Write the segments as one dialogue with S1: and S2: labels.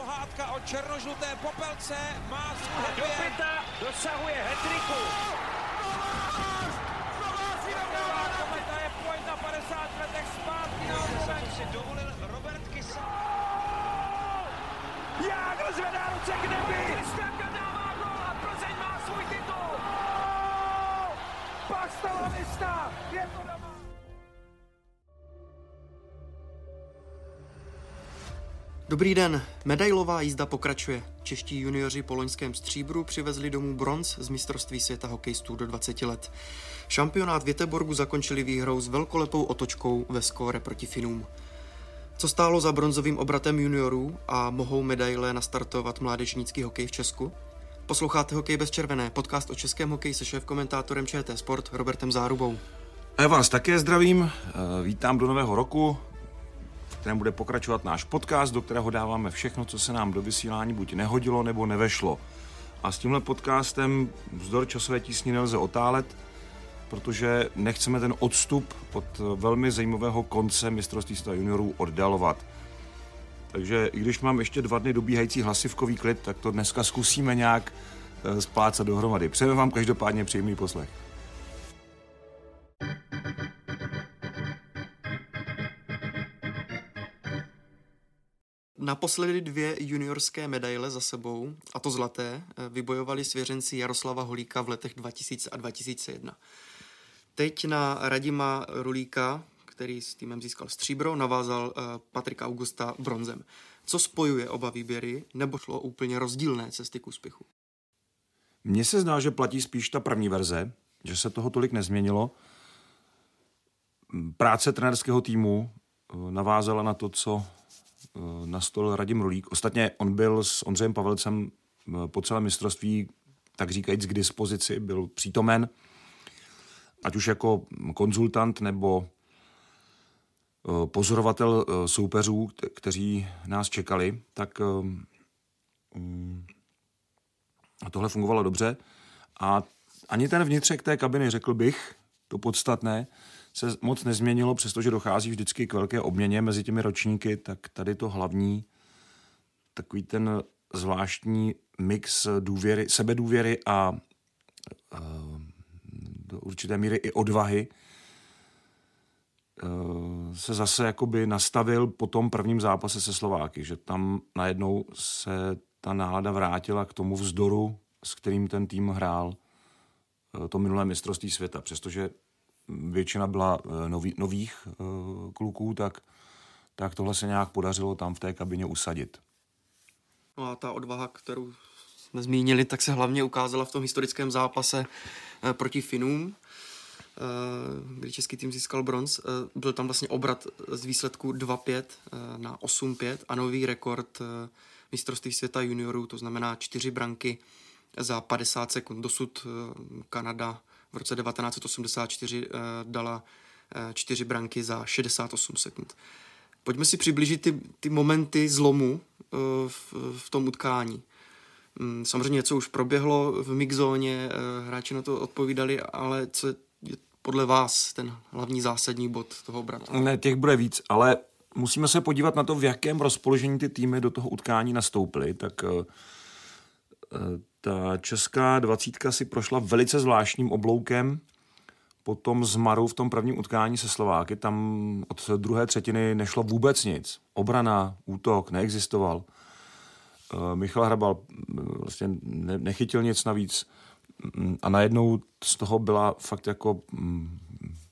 S1: pohádka o černožluté popelce má svůj
S2: Do pěta dosahuje hetriku.
S1: Kometa je pojď na 50 letech zpátky na
S2: Co si dovolil Robert Kysa.
S1: Jágr zvedá ruce k nebi!
S2: Kristianka dává gol a Plzeň má svůj titul.
S1: Pak! Je to doma!
S3: Dobrý den, medailová jízda pokračuje. Čeští junioři po loňském stříbru přivezli domů bronz z mistrovství světa hokejistů do 20 let. Šampionát v Göteborgu zakončili výhrou s velkolepou otočkou ve skóre proti Finům. Co stálo za bronzovým obratem juniorů a mohou medaile nastartovat mládežnický hokej v Česku? Posloucháte Hokej bez červené, podcast o českém hokeji se šéf-komentátorem ČT Sport Robertem Zárubou.
S4: Já vás také zdravím, vítám do nového roku, kterém bude pokračovat náš podcast, do kterého dáváme všechno, co se nám do vysílání buď nehodilo nebo nevešlo. A s tímhle podcastem vzdor časové tísni nelze otálet, protože nechceme ten odstup od velmi zajímavého konce mistrovství světa juniorů oddalovat. Takže i když mám ještě dva dny dobíhající hlasivkový klid, tak to dneska zkusíme nějak eh, splácat dohromady. Přejeme vám každopádně příjemný poslech.
S3: Naposledy dvě juniorské medaile za sebou, a to zlaté, eh, vybojovali svěřenci Jaroslava Holíka v letech 2000 a 2001. Teď na Radima Rulíka, který s týmem získal stříbro, navázal eh, Patrika Augusta bronzem. Co spojuje oba výběry, nebo šlo úplně rozdílné cesty k úspěchu?
S4: Mně se zdá, že platí spíš ta první verze, že se toho tolik nezměnilo. Práce trenérského týmu eh, navázala na to, co nastolil Radim Rulík. Ostatně on byl s Ondřejem Pavelcem eh, po celém mistrovství, tak říkajíc, k dispozici, byl přítomen, ať už jako konzultant nebo pozorovatel soupeřů, kteří nás čekali, tak mm, tohle fungovalo dobře. A ani ten vnitřek té kabiny, řekl bych, to podstatné, se moc nezměnilo, přestože dochází vždycky k velké obměně mezi těmi ročníky, tak tady to hlavní, takový ten zvláštní mix důvěry, sebedůvěry a, a do určité míry i odvahy se zase jakoby nastavil po tom prvním zápase se Slováky, že tam najednou se ta nálada vrátila k tomu vzdoru, s kterým ten tým hrál eh, to minulé mistrovství světa. Přestože většina byla eh, nový, nových eh, kluků, tak, tak tohle se nějak podařilo tam v té kabině usadit.
S3: No a ta odvaha, kterou jsme zmínili, tak se hlavně ukázala v tom historickém zápase proti Finům, kdy český tým získal bronz. Byl tam vlastně obrat z výsledku 2-5 na 8-5 a nový rekord mistrovství světa juniorů, to znamená čtyři branky za 50 sekund. Dosud eh, Kanada v roce 1984 eh, dala eh, čtyři branky za 68 sekund. Pojďme si přiblížit ty, ty momenty zlomu v, v tom utkání. Mm, samozřejmě něco už proběhlo v mixzóně, hráči na to odpovídali, ale co je podle vás ten hlavní zásadní bod toho obratu?
S4: Ne, těch bude víc, ale musíme se podívat na to, v jakém rozpoložení ty týmy do toho utkání nastoupily. Tak eh, eh, ta česká dvacítka si prošla velice zvláštním obloukem po tom zmaru v tom prvním utkání se Slováky. Tam od druhé třetiny nešlo vůbec nic. Obrana, útok neexistoval. Eh, Michal Hrabal vlastně nechytil nic navíc mm, a najednou z toho byla fakt jako mm,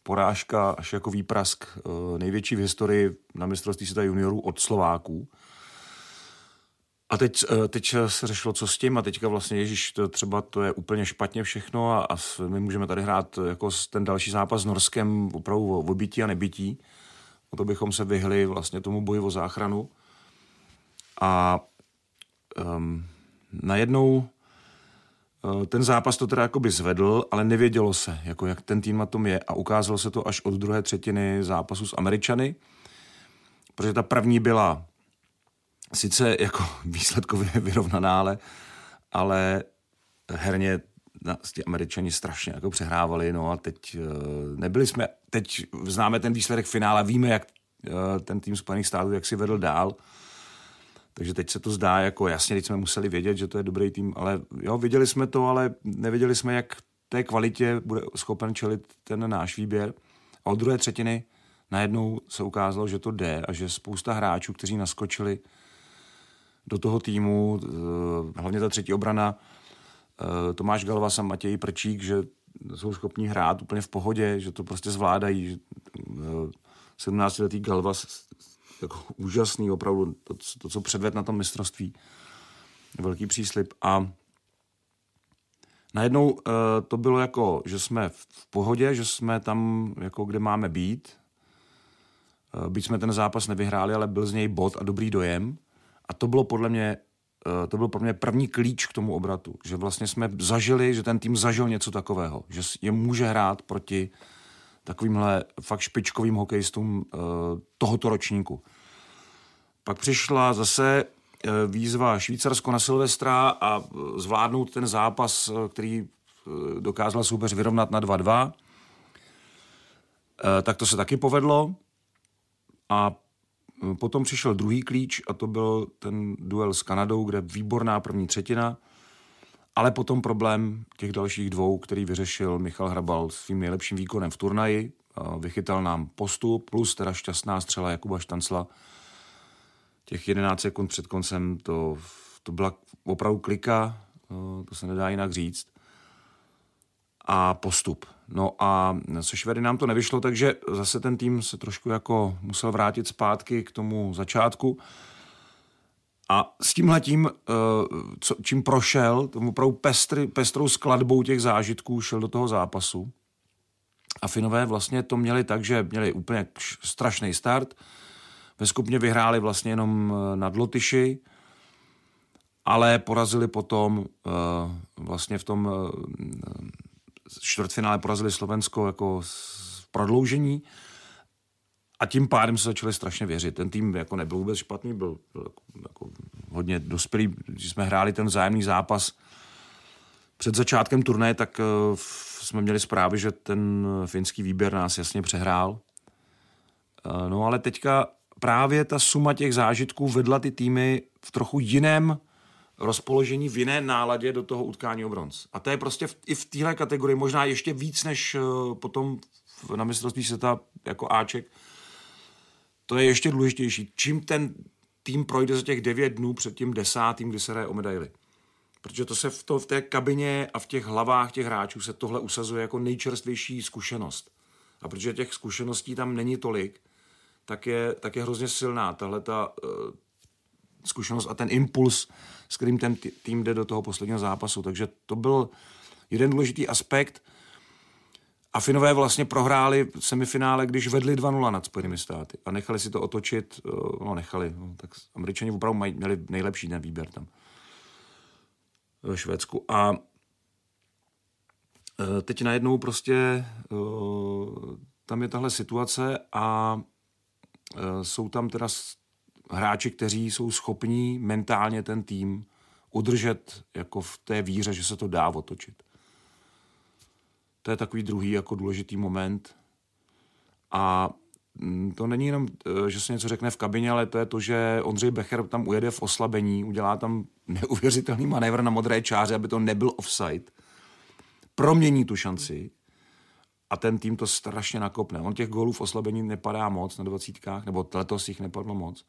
S4: porážka až jako výprask eh, největší v historii na mistrovství světa juniorů od Slováků. A teď, eh, teď se řešilo, co s tím a teďka vlastně, Ježíš, to třeba to je úplně špatně všechno a, a my můžeme tady hrát jako ten další zápas s Norskem opravdu o bytí a nebytí. O to bychom se vyhli vlastně tomu boji o záchranu. A um, najednou Eh, ten zápas to teda jakoby zvedl, ale nevědělo se, jako jak ten tým na tom je a ukázalo se to až od druhé třetiny zápasu s Američany, protože ta první byla sice jako výsledkově vyrovnaná, ale, ale herně ty Američani strašně jako přehrávali, no a teď eh, nebyli jsme, teď známe ten výsledek finále, víme, jak eh, ten tým Spojených států, jak si vedl dál, Takže teď se to zdá jako jasně, teď jsme museli vědět, že to je dobrý tým, ale jo, viděli jsme to, ale nevěděli jsme, jak té kvalitě bude schopen čelit ten náš výběr. A od druhé třetiny najednou se ukázalo, že to jde a že spousta hráčů, kteří naskočili do toho týmu, eh, hlavně ta třetí obrana, eh, Tomáš Galvas a Matěj Prčík, že jsou schopni hrát úplně v pohodě, že to prostě zvládají. 17-letý eh, Galvas, jako úžasný opravdu, to, to co předved na tom mistrovství, velký příslip. A najednou to bylo jako, že jsme v pohodě, že jsme tam, jako kde máme být. Byť jsme ten zápas nevyhráli, ale byl z něj bod a dobrý dojem. A to bylo podle mě uh, to byl pro mě první klíč k tomu obratu, že vlastně jsme zažili, že ten tým zažil něco takového, že je může hrát proti takovýmhle fakt špičkovým hokejistům uh, tohoto ročníku. Pak přišla zase Eh, výzva Švýcarsko na Silvestra a eh, zvládnout ten zápas, eh, který dokázal soupeř vyrovnat na 2-2. Tak to se taky povedlo. A potom přišel druhý klíč a to byl ten duel s Kanadou, kde výborná první třetina, ale potom problém těch dalších dvou, který vyřešil Michal Hrabal svým nejlepším výkonem v turnaji. Vychytal nám postup, plus teda šťastná střela Jakuba Štancla, těch 11 sekund před koncem, to, to byla opravdu klika, to se nedá jinak říct. A postup. No a se Švedy nám to nevyšlo, takže zase ten tým se trošku jako musel vrátit zpátky k tomu začátku. A s tímhletím, eh, co, čím prošel, tomu opravdu pestry, pestrou skladbou těch zážitků šel do toho zápasu. A Finové vlastně to měli tak, že měli úplně strašný start, ve skupině vyhráli vlastně jenom eh, nad Lotyši, ale porazili potom eh, vlastně v tom čtvrtfinále porazili Slovensko jako v prodloužení a tím pádem se začali strašně věřit. Ten tým jako nebyl vůbec špatný, byl, byl jako, jako hodně dospělý. Když jsme hráli ten vzájemný zápas před začátkem turnaje, tak jsme měli zprávy, že ten finský výběr nás jasně přehrál. No ale teďka právě ta suma těch zážitků vedla ty týmy v trochu jiném rozpoložení, v jiné náladě do toho utkání o bronz. A to je prostě v, i v téhle kategorii možná ještě víc než uh, potom na mistrovství světa jako Aček. To je ještě důležitější. Čím ten tým projde za těch devět dnů před tím desátým, kdy se hraje o medaily. Protože to se v, to, v té kabině a v těch hlavách těch hráčů se tohle usazuje jako nejčerstvější zkušenost. A protože těch zkušeností tam není tolik, tak je, tak je hrozně silná tahle ta uh, zkušenost a ten impuls, s kterým ten tým jde do toho posledního zápasu. Takže to byl jeden důležitý aspekt. A Finové vlastně prohráli semifinále, když vedli 2-0 nad Spojenými státy a nechali si to otočit, uh, no nechali, no, tak američani opravdu mají, měli nejlepší ten výběr tam ve Švédsku. A uh, teď najednou prostě uh, tam je tahle situace a Eh, jsou tam teda hráči, kteří jsou schopní mentálně ten tým udržet jako v té víře, že se to dá otočit. To je takový druhý jako důležitý moment. A mm, to není jenom, eh, že se něco řekne v kabině, ale to je to, že Ondřej Becher tam ujede v oslabení, udělá tam neuvěřitelný manévr na modré čáře, aby to nebyl offside. Promění tu šanci a ten tým to strašně nakopne. On těch gólů v oslabení nepadá moc na dvacítkách, nebo letos jich nepadlo moc.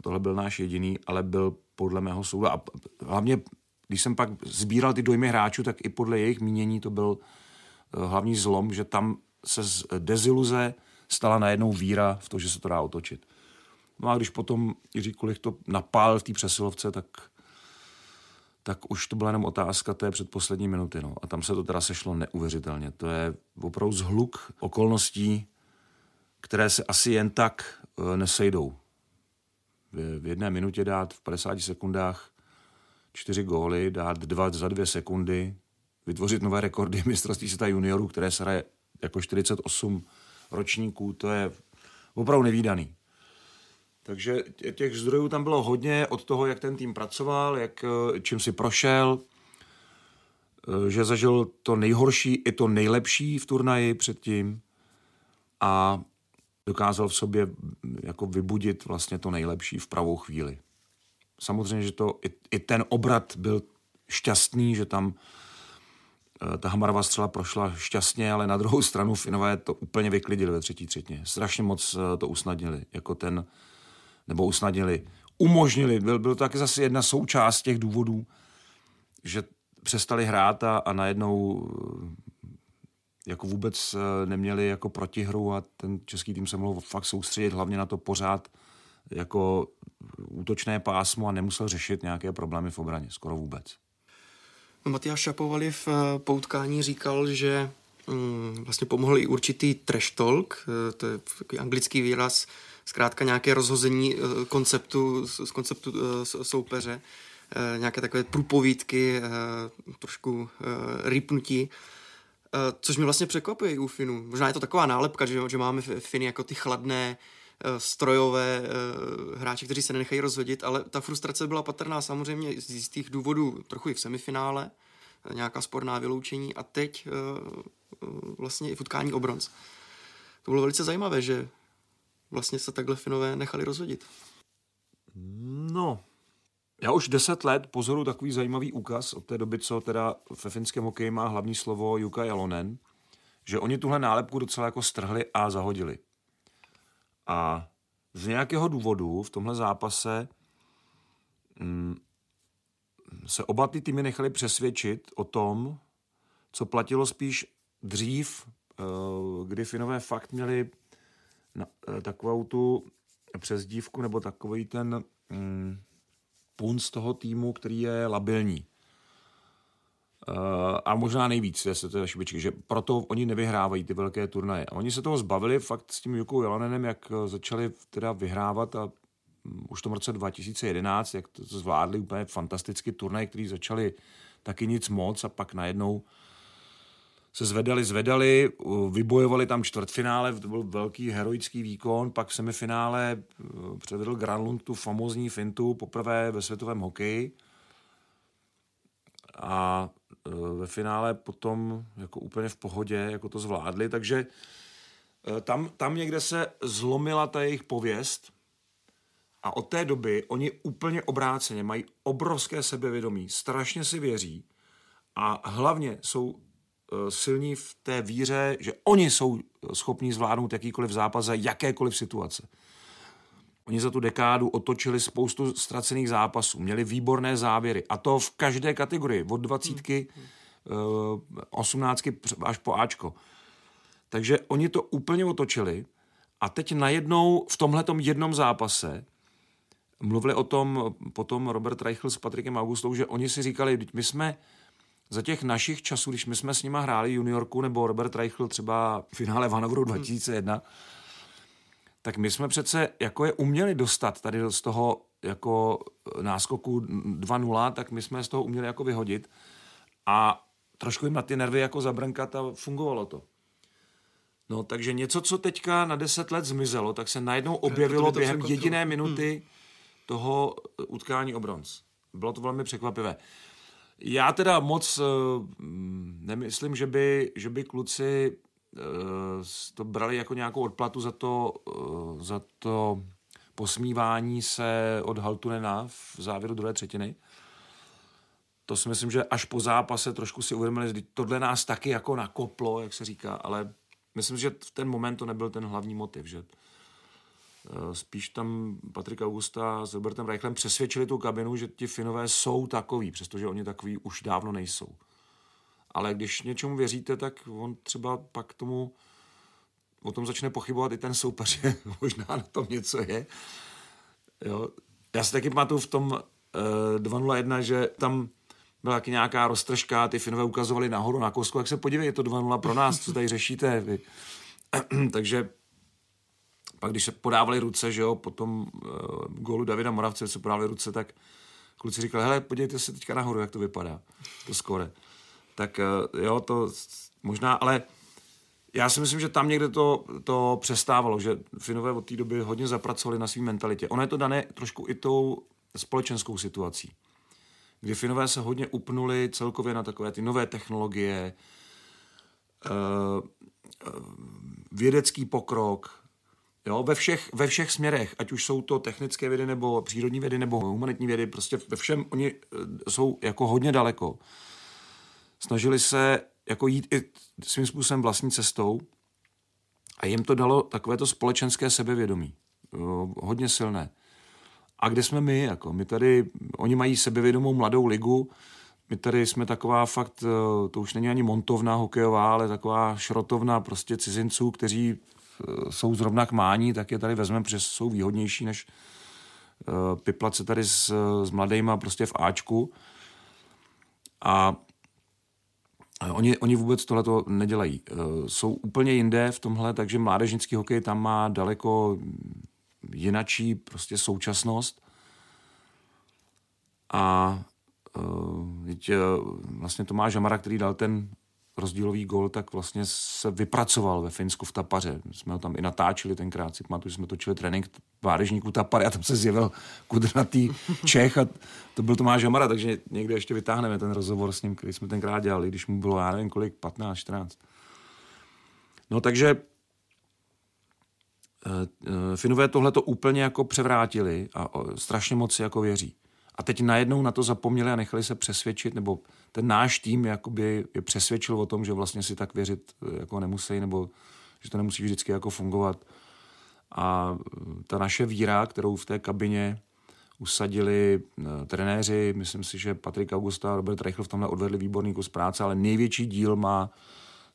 S4: A tohle byl náš jediný, ale byl podle mého soudu. A hlavně, když jsem pak sbíral ty dojmy hráčů, tak i podle jejich mínění to byl eh, hlavní zlom, že tam se z deziluze stala najednou víra v to, že se to dá otočit. No a když potom Jiří Kulich to napál v té přesilovce, tak tak už to byla jenom otázka té předposlední minuty. No. A tam se to teda sešlo neuvěřitelně. To je opravdu zhluk okolností, které se asi jen tak uh, nesejdou. V, jedné minutě dát v 50 sekundách čtyři góly, dát dva za dvě sekundy, vytvořit nové rekordy mistrovství světa juniorů, které se hraje jako 48 ročníků, to je opravdu nevýdaný. Takže těch zdrojů tam bylo hodně od toho, jak ten tým pracoval, jak, eh, čím si prošel, eh, že zažil to nejhorší i to nejlepší v turnaji předtím a dokázal v sobě jako vybudit vlastně to nejlepší v pravou chvíli. samozřejmě, že to i, i ten obrat byl šťastný, že tam eh, ta Hamarova střela prošla šťastně, ale na druhou stranu Finové to úplně vyklidili ve třetí třetině. Strašně moc eh, to usnadnili, jako ten, nebo usnadnili, umožnili. Byl, byl to taky zase jedna součást těch důvodů, že přestali hrát a, a najednou jako vůbec neměli jako protihru a ten český tým se mohl fakt soustředit hlavně na to pořád jako útočné pásmo a nemusel řešit nějaké problémy v obraně, skoro vůbec.
S3: No, Matyáš Šapovali v eh, poutkání říkal, že mm, vlastně pomohl i určitý trash talk, eh, to je takový anglický výraz, zkrátka nějaké rozhození eh, konceptu, z konceptu soupeře, nějaké takové průpovídky, trošku rypnutí, což mě vlastně překvapuje u Finů. Možná je to taková nálepka, že, že máme Finy jako ty chladné, Eh, strojové eh, hráči, kteří se nenechají rozhodit, ale ta frustrace byla patrná samozřejmě z jistých důvodů trochu i v semifinále, eh, nějaká sporná vyloučení a teď vlastně i v utkání o bronz. To bylo velice zajímavé, že vlastně se takhle Finové nechali rozhodit.
S4: No, já už deset let pozoru takový zajímavý úkaz od té doby, co teda ve finském hokeji má hlavní slovo Jukka Jalonen, že oni tuhle nálepku docela jako strhli a zahodili. A z nějakého důvodu v tomhle zápase mm, se oba ty týmy nechali přesvědčit o tom, co platilo spíš dřív, eh, kdy Finové fakt měli eh, takovou tu přezdívku nebo takový ten mm, punc toho týmu, který je labilní. Uh, a možná nejvíc je se to špičky, že proto oni nevyhrávají ty velké turnaje. A oni se toho zbavili fakt s tím Jukou Jelenenem, jak eh, začali teda vyhrávat a mm, už v tom roce 2011, jak to zvládli úplně fantasticky turnaj, který začali taky nic moc a pak najednou se zvedali, zvedali, vybojovali tam čtvrtfinále, to byl velký heroický výkon, pak v semifinále eh, předvedl Granlund tu famozní fintu poprvé ve světovém hokeji. A Eh, ve finále potom jako úplně v pohodě jako to zvládli, takže eh, tam, tam někde se zlomila ta jejich pověst. A od té doby oni úplně obráceně mají obrovské sebevědomí, strašně si věří a hlavně jsou silní v té víře, že oni jsou schopni zvládnout jakýkoliv zápas za jakékoliv situace. Oni za tu dekádu otočili spoustu ztracených zápasů, měli výborné závěry a to v každé kategorii, od dvacítky. 18 eh, až po Ačko. Takže oni to úplně otočili a teď najednou v tomhle jednom zápase mluvili o tom potom Robert Reichl s Patrikem Augustou, že oni si říkali, my jsme za těch našich časů, když my jsme s nima hráli juniorku nebo Robert Reichl třeba v finále Vanovoru 2001, hmm tak my jsme přece jako je uměli dostat tady z toho jako náskoku 2-0, tak my jsme z toho uměli jako vyhodit a trošku jim na ty nervy jako zabrnkat a fungovalo to. No, takže něco, co teďka na 10 let zmizelo, tak se najednou objevilo během jediné minuty hmm. toho utkání o bronz. Bylo to velmi překvapivé. Já teda moc uh, nemyslím, že by, že by kluci Eh, to brali jako nějakou odplatu za to, eh, za to posmívání se od Haltunena v závěru druhé třetiny. To si myslím, že až po zápase trošku si uvědomili, že tohle nás taky jako nakoplo, jak se říká, ale myslím, že v ten moment to nebyl ten hlavní motiv, že eh, spíš tam Patrik Augusta s Robertem Reichlem přesvědčili tu kabinu, že ti Finové jsou takový, přestože oni takový už dávno nejsou ale když něčemu věříte, tak on třeba pak tomu o tom začne pochybovat i ten soupeř, možná na tom něco je. Jo. Já si taky pamatuju v tom uh, eh, 2.01, že tam byla taky nějaká roztržka, ty Finové ukazovali nahoru na kostku, jak se podívej, je to 2.0 pro nás, co tady řešíte. Vy. Takže pak když se podávali ruce, že jo, po tom uh, gólu Davida Moravce, se podávali ruce, tak kluci říkali, hele, podívejte se teďka nahoru, jak to vypadá, to skore tak eh, jo, to možná, ale já si myslím, že tam někde to, to přestávalo, že Finové od té doby hodně zapracovali na své mentalitě. Ono je to dané trošku i tou společenskou situací, kdy Finové se hodně upnuli celkově na takové ty nové technologie, eh, eh, vědecký pokrok, Jo, ve všech, ve všech směrech, ať už jsou to technické vědy, nebo přírodní vědy, nebo humanitní vědy, prostě ve všem oni eh, jsou jako hodně daleko. Snažili se jako jít i svým způsobem vlastní cestou a jim to dalo takovéto společenské sebevědomí. Jo, hodně silné. A kde jsme my? Jako? My tady, oni mají sebevědomou mladou ligu, my tady jsme taková fakt, eh, to už není ani montovna hokejová, ale taková šrotovna prostě cizinců, kteří jsou zrovna k mání, tak je tady vezmeme, protože jsou výhodnější než uh, piplat se tady s, s mladejma prostě v Ačku. A Oni, oni vůbec tohleto nedělají. Jsou úplně jinde v tomhle, takže mládežnický hokej tam má daleko jinačí prostě současnost. A teď, vlastně Tomáš Amara, který dal ten rozdílový gol, tak vlastně se vypracoval ve Finsku v Tapaře. Jsme ho tam i natáčeli tenkrát, si pamatuju, jsme točili trénink vádežníků Tapary a tam se zjevil kudrnatý Čech a to byl Tomáš Amara, takže někde ještě vytáhneme ten rozhovor s ním, který jsme tenkrát dělali, když mu bylo, já nevím kolik, 15, 14. No takže Eh, eh, Finové tohle to úplně jako převrátili a strašně moc si jako věří. A teď najednou na to zapomněli a nechali se přesvědčit, nebo ten náš tým jakoby je přesvědčil o tom, že vlastně si tak věřit eh, jako nemusí, nebo že to nemusí vždycky jako fungovat. A ta naše víra, kterou v té kabině usadili trenéři, myslím si, že Patrik Augusta a Robert Reichl v tomhle odvedli výborný kus práce, ale největší díl má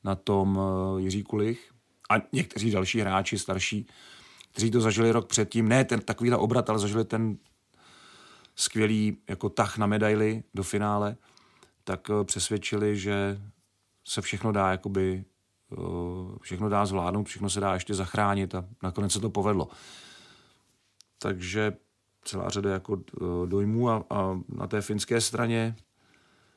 S4: na tom Jiří Kulich, a někteří další hráči starší, kteří to zažili rok předtím, ne ten takovýhle obrat, ale zažili ten skvělý jako tah na medaily do finále, tak eh, přesvědčili, že se všechno dá jakoby, eh, všechno dá zvládnout, všechno se dá ještě zachránit a nakonec se to povedlo. Takže celá řada jako eh, dojmů a, a na té finské straně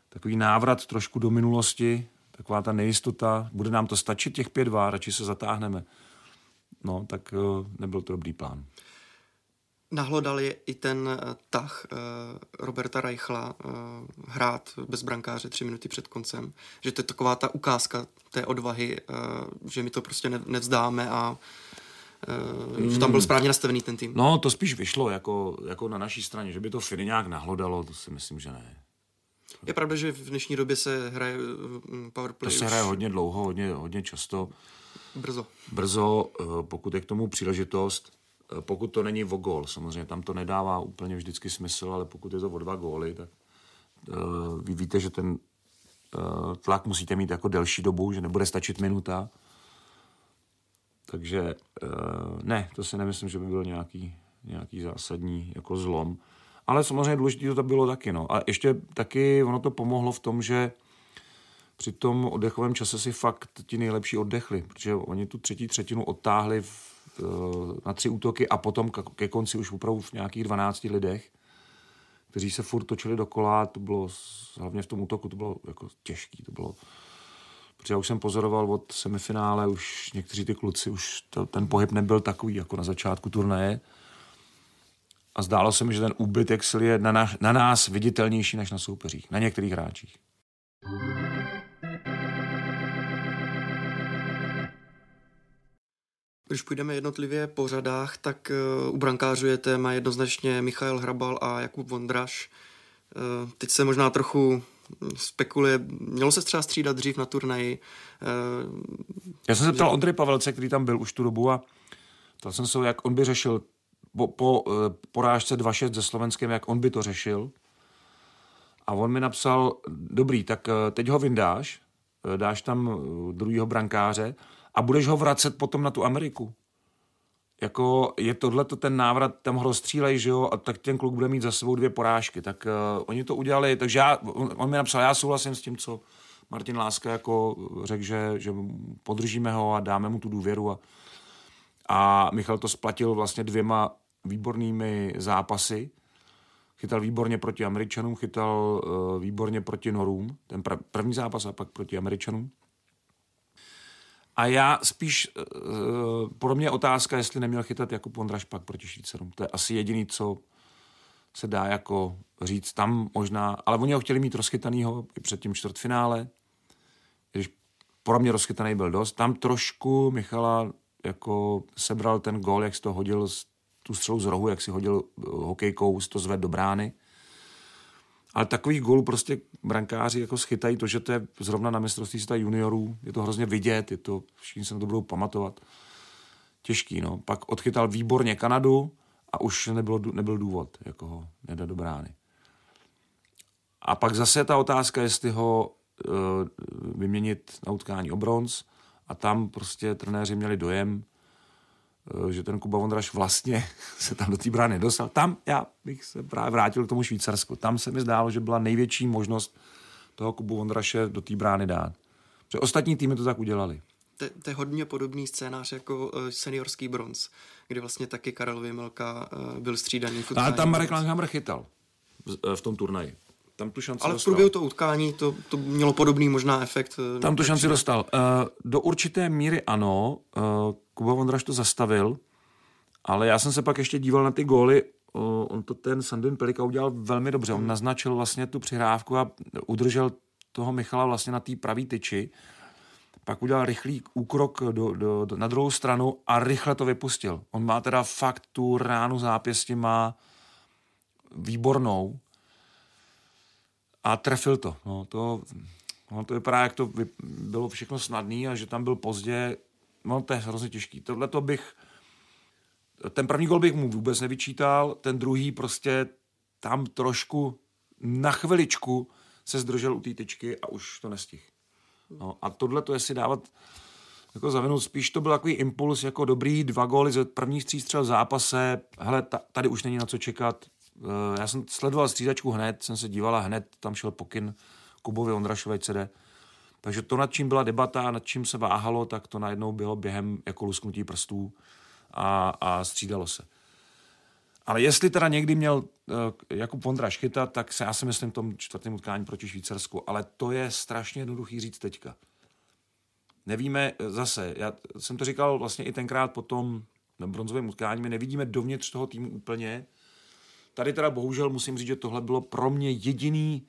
S4: takový návrat trošku do minulosti, taková ta nejistota, bude nám to stačit těch pět vár, radši se zatáhneme. No, tak nebyl to dobrý plán.
S3: Nahlodal je i ten uh, tah uh, Roberta Reichla uh, hrát bez brankáře tři minuty před koncem. Že to je taková ta ukázka té odvahy, že my to prostě ne- nevzdáme a že tam byl hmm. správně nastavený ten tým.
S4: No, to spíš vyšlo jako, jako na naší straně, že by to Finy nějak nahlodalo, to si myslím, že ne.
S3: Je pravda, že v dnešní době se hraje mm, powerplay.
S4: To se hraje hodně dlouho, hodně, hodně často.
S3: Brzo.
S4: Brzo, eh, pokud je k tomu příležitost, eh, pokud to není o gol, samozřejmě tam to nedává úplně vždycky smysl, ale pokud je to o dva góly, tak uh, vy víte, že ten uh, tlak musíte mít jako delší dobu, že nebude stačit minuta. Takže uh, ne, to si nemyslím, že by byl nějaký, nějaký zásadní jako zlom. Ale samozřejmě důležité to bylo taky. No. A ještě taky ono to pomohlo v tom, že při tom oddechovém čase si fakt ti nejlepší oddechli, protože oni tu třetí třetinu odtáhli v, eh, na tři útoky a potom ke konci už opravdu v nějakých 12 lidech, kteří se furt točili dokola, to bylo, hlavně v tom útoku, to bylo jako těžký, to bylo, protože já už jsem pozoroval od semifinále, už někteří ty kluci, už to, ten pohyb nebyl takový jako na začátku turnaje, a zdálo se mi, že ten úbytek sil je na, na, na nás viditelnější než na soupeřích, na některých hráčích.
S3: Když půjdeme jednotlivě po řadách, tak uh, u brankářů je téma jednoznačně Michail Hrabal a Jakub Vondraš. Uh, teď se možná trochu spekuluje, mělo se třeba střídat dřív na turnaji.
S4: Uh, Já jsem se ptal Ondry Pavelce, který tam byl už tu dobu a ptal jsem se, jak on by řešil po, po uh, porážce 2-6 se Slovenskem, jak on by to řešil. A on mi napsal, dobrý, tak uh, teď ho vyndáš, uh, dáš tam uh, druhýho brankáře a budeš ho vracet potom na tu Ameriku. Jako je tohle ten návrat, tam ho rozstřílej, že jo, a tak ten kluk bude mít za sebou dvě porážky. Tak uh, oni to udělali, takže já, on, on mi napsal, já souhlasím s tím, co Martin Láska jako řekl, že, že podržíme ho a dáme mu tu důvěru a, a Michal to splatil vlastně dvěma výbornými zápasy. Chytal výborně proti Američanům, chytal uh, výborně proti Norům, ten pr- první zápas a pak proti Američanům. A já spíš, uh, pro mě otázka, jestli neměl chytat jako Pondraš pak proti Švýcarům. To je asi jediný, co se dá jako říct tam možná, ale oni ho chtěli mít rozchytanýho i před tím čtvrtfinále, když pro mě rozchytaný byl dost. Tam trošku Michala jako sebral ten gol, jak si to hodil tu střelu z rohu, jak si hodil eh, hokejkou, si to zved do brány. Ale takových gólů prostě brankáři jako schytají to, že to je zrovna na mistrovství světa juniorů, je to hrozně vidět, je to, všichni se na to budou pamatovat. Těžký, no. Pak odchytal výborně Kanadu a už nebylo, nebyl důvod, jako ho nedat do brány. A pak zase ta otázka, jestli ho uh, vyměnit na utkání o bronz a tam prostě trenéři měli dojem, že ten Kuba Vondraš vlastně se tam do té brány nedostal. Tam já bych se právě vrátil k tomu Švýcarsku. Tam se mi zdálo, že byla největší možnost toho Kubu Vondraše do té brány dát. Protože ostatní týmy to tak udělali.
S3: To je hodně podobný scénář jako uh, seniorský bronz, kdy vlastně taky Karel Věmelka uh, byl střídaný.
S4: A tam Marek Langhammer chytal v, v tom turnaji tam tu šanci
S3: Ale
S4: dostal.
S3: v průběhu toho utkání to, to mělo podobný možná efekt.
S4: Eh, tam tu šanci dostal. Uh, do určité míry ano, uh, Kuba Vondraš to zastavil, ale já jsem se pak ještě díval na ty góly, on to ten Sandin Pelika udělal velmi dobře, on naznačil vlastně tu přihrávku a udržel toho Michala vlastně na té pravý tyči, pak udělal rychlý úkrok do, do, do, na druhou stranu a rychle to vypustil. On má teda fakt tu ránu zápěstí má výbornou, a trefil to. No, to, no, to vypadá, jak to bylo všechno snadné a že tam byl pozdě. No, to je hrozně těžký. Tohle to bych... Ten první gol bych mu vůbec nevyčítal, ten druhý prostě tam trošku na chviličku se zdržel u té tyčky a už to nestihl. No, a tohle to je si dávat jako zavinout, spíš to byl takový impuls jako dobrý, dva góly ze prvních tří střel v zápase, hele, tady už není na co čekat, Eh, já jsem sledoval střídačku hned, jsem se dívala hned, tam šel pokyn Kubovi Ondrašové CD. Takže to, nad čím byla debata, nad čím se váhalo, tak to najednou bylo během jako lusknutí prstů a, a střídalo se. Ale jestli teda někdy měl uh, Jakub Vondraš chytat, tak se já si myslím v tom čtvrtém utkání proti Švýcarsku. Ale to je strašně jednoduchý říct teďka. Nevíme eh, zase, já jsem to říkal vlastně i tenkrát po tom bronzovém utkání, my nevidíme dovnitř toho týmu úplně, Tady teda bohužel musím říct, že tohle bylo pro mě jediný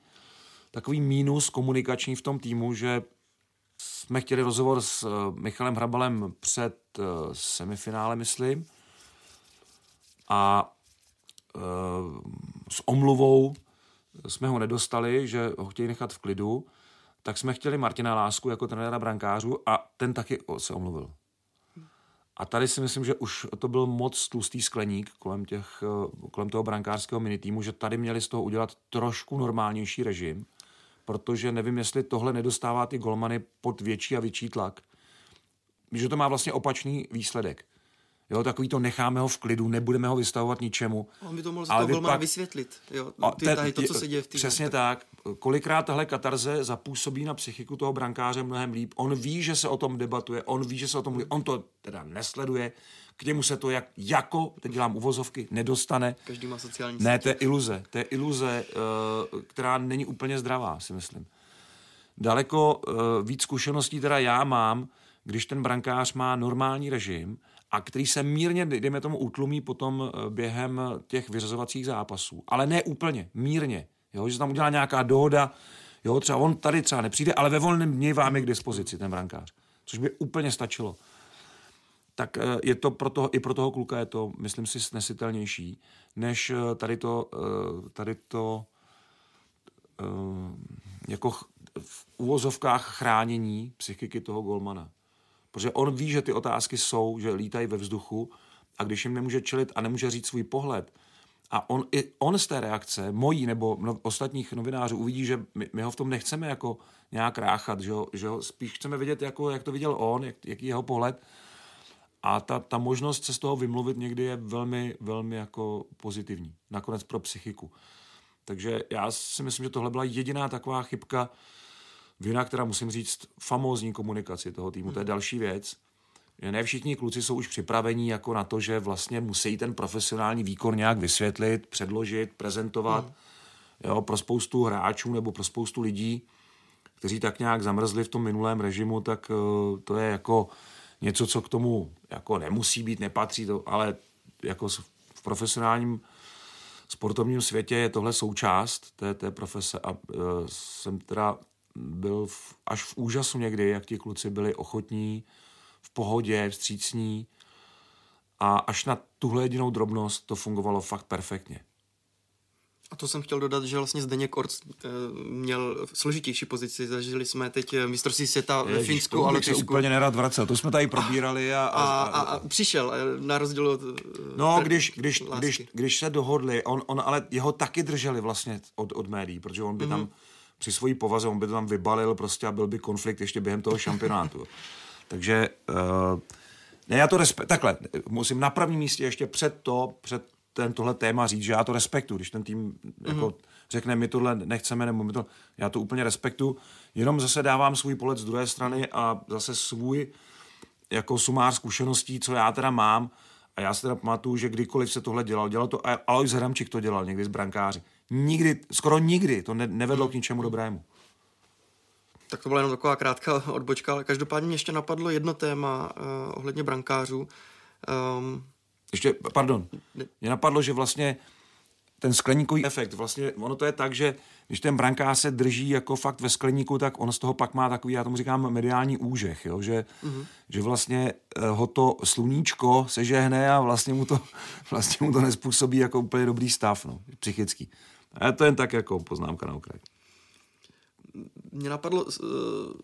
S4: takový mínus komunikační v tom týmu, že jsme chtěli rozhovor s eh, Michalem Hrabalem před eh, semifinále, myslím. A eh, s omluvou jsme ho nedostali, že ho chtějí nechat v klidu, tak jsme chtěli Martina Lásku jako trenéra brankářů a ten taky se omluvil. A tady si myslím, že už to byl moc tlustý skleník kolem, těch, kolem toho brankářského minitýmu, že tady měli z toho udělat trošku normálnější režim, protože nevím, jestli tohle nedostává ty golmany pod větší a větší tlak. Že to má vlastně opačný výsledek. Jo, takový to necháme ho v klidu, nebudeme ho vystavovat ničemu.
S3: On by to mohl z toho golmana pak... vysvětlit. Jo, ty, ten, tady to, co se děje v týmu.
S4: Přesně tak. Kolikrát tahle katarze zapůsobí na psychiku toho brankáře mnohem líp. On ví, že se o tom debatuje, on ví, že se o tom mluví, on to teda nesleduje, k němu se to jak, jako, teď dělám uvozovky, nedostane.
S3: Každý má sociální
S4: Ne, to je iluze. To je iluze, uh, která není úplně zdravá, si myslím. Daleko uh, víc zkušeností teda já mám, když ten brankář má normální režim a který se mírně, dejme tomu, utlumí potom eh, během těch vyřazovacích zápasů. Ale ne úplně, mírně. Jo, že se tam udělá nějaká dohoda, jo, třeba on tady třeba nepřijde, ale ve volném dni vám je k dispozici ten brankář. Což by úplně stačilo. Tak eh, je to pro toho, i pro toho kluka je to, myslím si, snesitelnější, než eh, tady to, tady to jako v uvozovkách chránění psychiky toho golmana. Protože on ví, že ty otázky jsou, že lítají ve vzduchu a když jim nemůže čelit a nemůže říct svůj pohled, a on, i on z té reakce, mojí nebo no, ostatních novinářů, uvidí, že my, my ho v tom nechceme jako nějak ráchat, že, že ho spíš chceme vidět, jako, jak to viděl on, jak, jaký je jeho pohled. A ta, ta možnost se z toho vymluvit někdy je velmi, velmi jako pozitivní. Nakonec pro psychiku. Takže já si myslím, že tohle byla jediná taková chybka, Vina, která musím říct, famózní komunikaci toho týmu, to je další věc. Ne všichni kluci jsou už připravení jako na to, že vlastně musí ten profesionální výkon nějak vysvětlit, předložit, prezentovat. Mm. Jo, pro spoustu hráčů nebo pro spoustu lidí, kteří tak nějak zamrzli v tom minulém režimu, tak uh, to je jako něco, co k tomu jako nemusí být, nepatří to, ale jako v profesionálním sportovním světě je tohle součást té, té profese a uh, jsem teda byl v, až v úžasu někdy, jak ti kluci byli ochotní v pohodě, vstřícní a až na tuhle jedinou drobnost to fungovalo fakt perfektně.
S3: A to jsem chtěl dodat, že vlastně Zdeněk Orc eh, měl složitější pozici. Zažili jsme teď eh, mistrovství světa ve Finsku a
S4: bych se
S3: Lotyšsku.
S4: úplně nerad vracel. To jsme tady probírali a,
S3: A, a, a přišel, eh, na rozdíl od...
S4: No, když, když,
S3: lásky.
S4: když, když se dohodli, on, on ale jeho taky drželi vlastně od, od médií, protože on by
S3: Mhm.
S4: tam při svojí povaze, on by to tam vybalil prostě a byl by konflikt ještě během toho šampionátu. Takže uh, ne, já to respekt, takhle, musím na prvním místě ještě před to, před ten tohle téma říct, že já to respektu, když ten tým jako
S3: Mhm.
S4: řekne, my tohle nechceme, nebo my to, já to úplně respektu, jenom zase dávám svůj pohled z druhé strany a zase svůj jako sumář zkušeností, co já teda mám. A já si teda pamatuju, že kdykoliv se tohle dělal, dělal to, Alois Hramčík to dělal někdy z brankáři. Nikdy, skoro nikdy to ne, nevedlo k ničemu dobrému.
S3: Tak to byla jenom taková krátká odbočka, ale každopádně mě ještě napadlo jedno téma uh, ohledně brankářů. Um,
S4: Ještě, pardon, mě napadlo, že vlastně ten skleníkový efekt, vlastně ono to je tak, že když ten brankář se drží jako fakt ve skleníku, tak on z toho pak má takový, já tomu říkám, mediální úžeh, jo? Že, mm-hmm. že vlastně eh, ho to sluníčko sežehne a vlastně mu to, vlastně mu to nespůsobí jako úplně dobrý stav, no, psychický. A to jen tak jako poznámka na okraj.
S3: mě napadlo uh,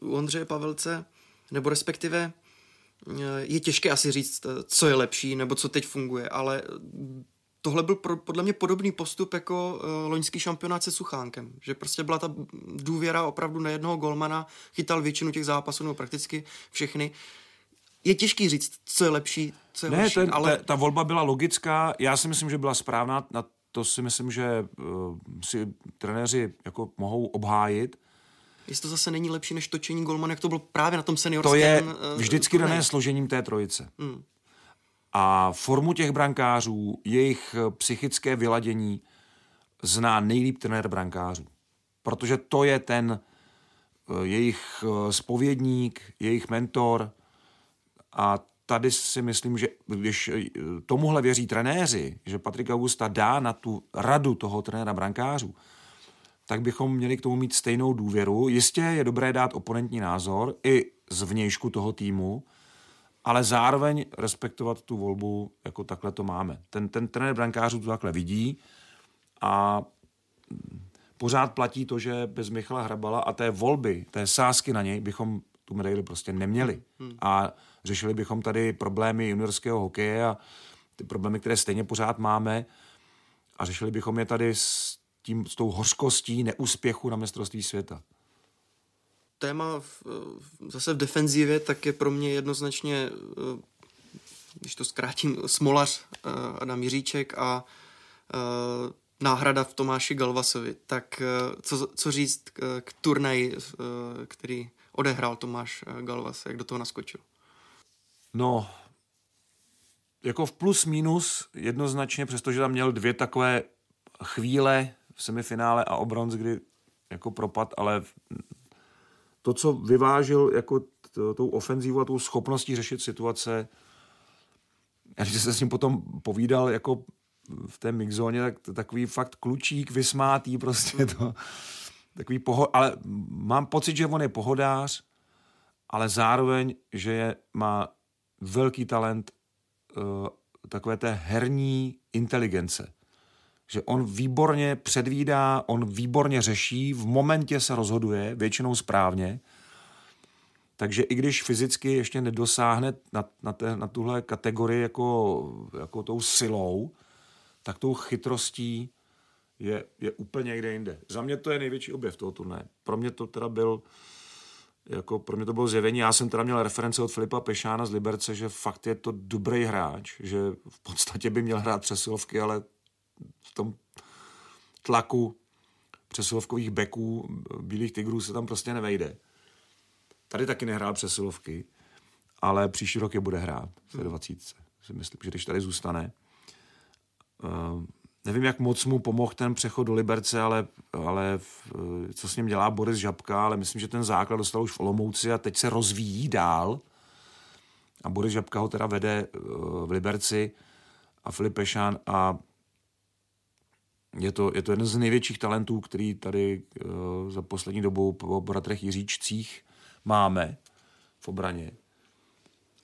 S3: u Ondřeje Pavelce, nebo respektive uh, je těžké asi říct, eh, co je lepší, nebo co teď funguje, ale tohle byl pro, podle mě podobný postup jako uh, loňský šampionát se Suchánkem, že prostě byla ta důvěra opravdu na jednoho golmana, chytal většinu těch zápasů, nebo prakticky všechny. Je těžký říct, co je lepší, co je
S4: Ne,
S3: lepší,
S4: ten,
S3: ale
S4: ale... ta, ta volba byla logická, já si myslím, že byla správná, na to si myslím, že uh, si trenéři jako mohou obhájit.
S3: jestli to zase není lepší než točení golmana, jak to bylo právě na tom
S4: To
S3: seniorském
S4: je
S3: eh,
S4: vždycky dané složením té trojice.
S3: Hmm.
S4: A formu těch brankářů, jejich eh, psychické vyladění zná nejlíp trenér brankářů. Protože to je ten eh, jejich eh, spovědník, jejich mentor a tady si myslím, že když eh, tomuhle věří trenéři, že Patrik Augusta dá na tu radu toho trenéra brankářů, tak bychom měli k tomu mít stejnou důvěru. Jistě je dobré dát oponentní názor i z vnějšku toho týmu, ale zároveň respektovat tu volbu, jako takhle to máme. Ten, ten trenér brankářů to takhle vidí a pořád platí to, že bez Michala Hrabala a té volby, té sázky na něj, bychom tu medaili prostě neměli. A řešili bychom tady problémy juniorského hokeje a ty problémy, které stejně pořád máme a řešili bychom je tady s, tím, s tou hořkostí neúspěchu na mistrovství světa.
S3: téma v, zase v defenzivě, tak je pro mě jednoznačně, eh, když to zkrátím, Smolař eh, Adam Jiříček a eh, náhrada v Tomáši Galvasovi. Tak co, co říct k, turnaji, který odehrál Tomáš Galvas, jak do toho naskočil?
S4: No, jako v plus minus jednoznačně, přestože tam měl dvě takové chvíle v semifinále a o bronz, kdy jako propad, ale to, co vyvážil jako tou ofenzívu a tou schopností řešit situace, já když se s ním potom povídal jako v té mixzóně, tak takový fakt klučík, vysmátý prostě to, takový poho- ale mám pocit, že on je pohodář, ale zároveň, že je, má velký talent uh, takové té herní inteligence. Že on výborně předvídá, on výborně řeší, v momentě se rozhoduje, většinou správně, takže i když fyzicky ještě nedosáhne na, na, té, na tuhle kategorii jako, jako tou silou, tak tou chytrostí je, je úplně někde jinde. Za mě to je největší objev toho turnaje. Pro mě to teda byl jako pro mě to bylo zjevení. Já jsem teda měl reference od Filipa Pešána z Liberce, že fakt je to dobrý hráč, že v podstatě by měl hrát přesilovky, ale v tom tlaku přesilovkových beků Bílých tigrů se tam prostě nevejde. Tady taky nehrál přesilovky, ale příští rok je bude hrát v 20. Si myslím, že když tady zůstane. Nevím, jak moc mu pomohl ten přechod do Liberce, ale, ale co s ním dělá Boris Žabka, ale myslím, že ten základ dostal už v Olomouci a teď se rozvíjí dál. A Boris Žabka ho teda vede uh, v Liberci a Filip Pešán a je to, je to jeden z největších talentů, který tady uh, za poslední dobou po bratrech Jiříčcích máme v obraně.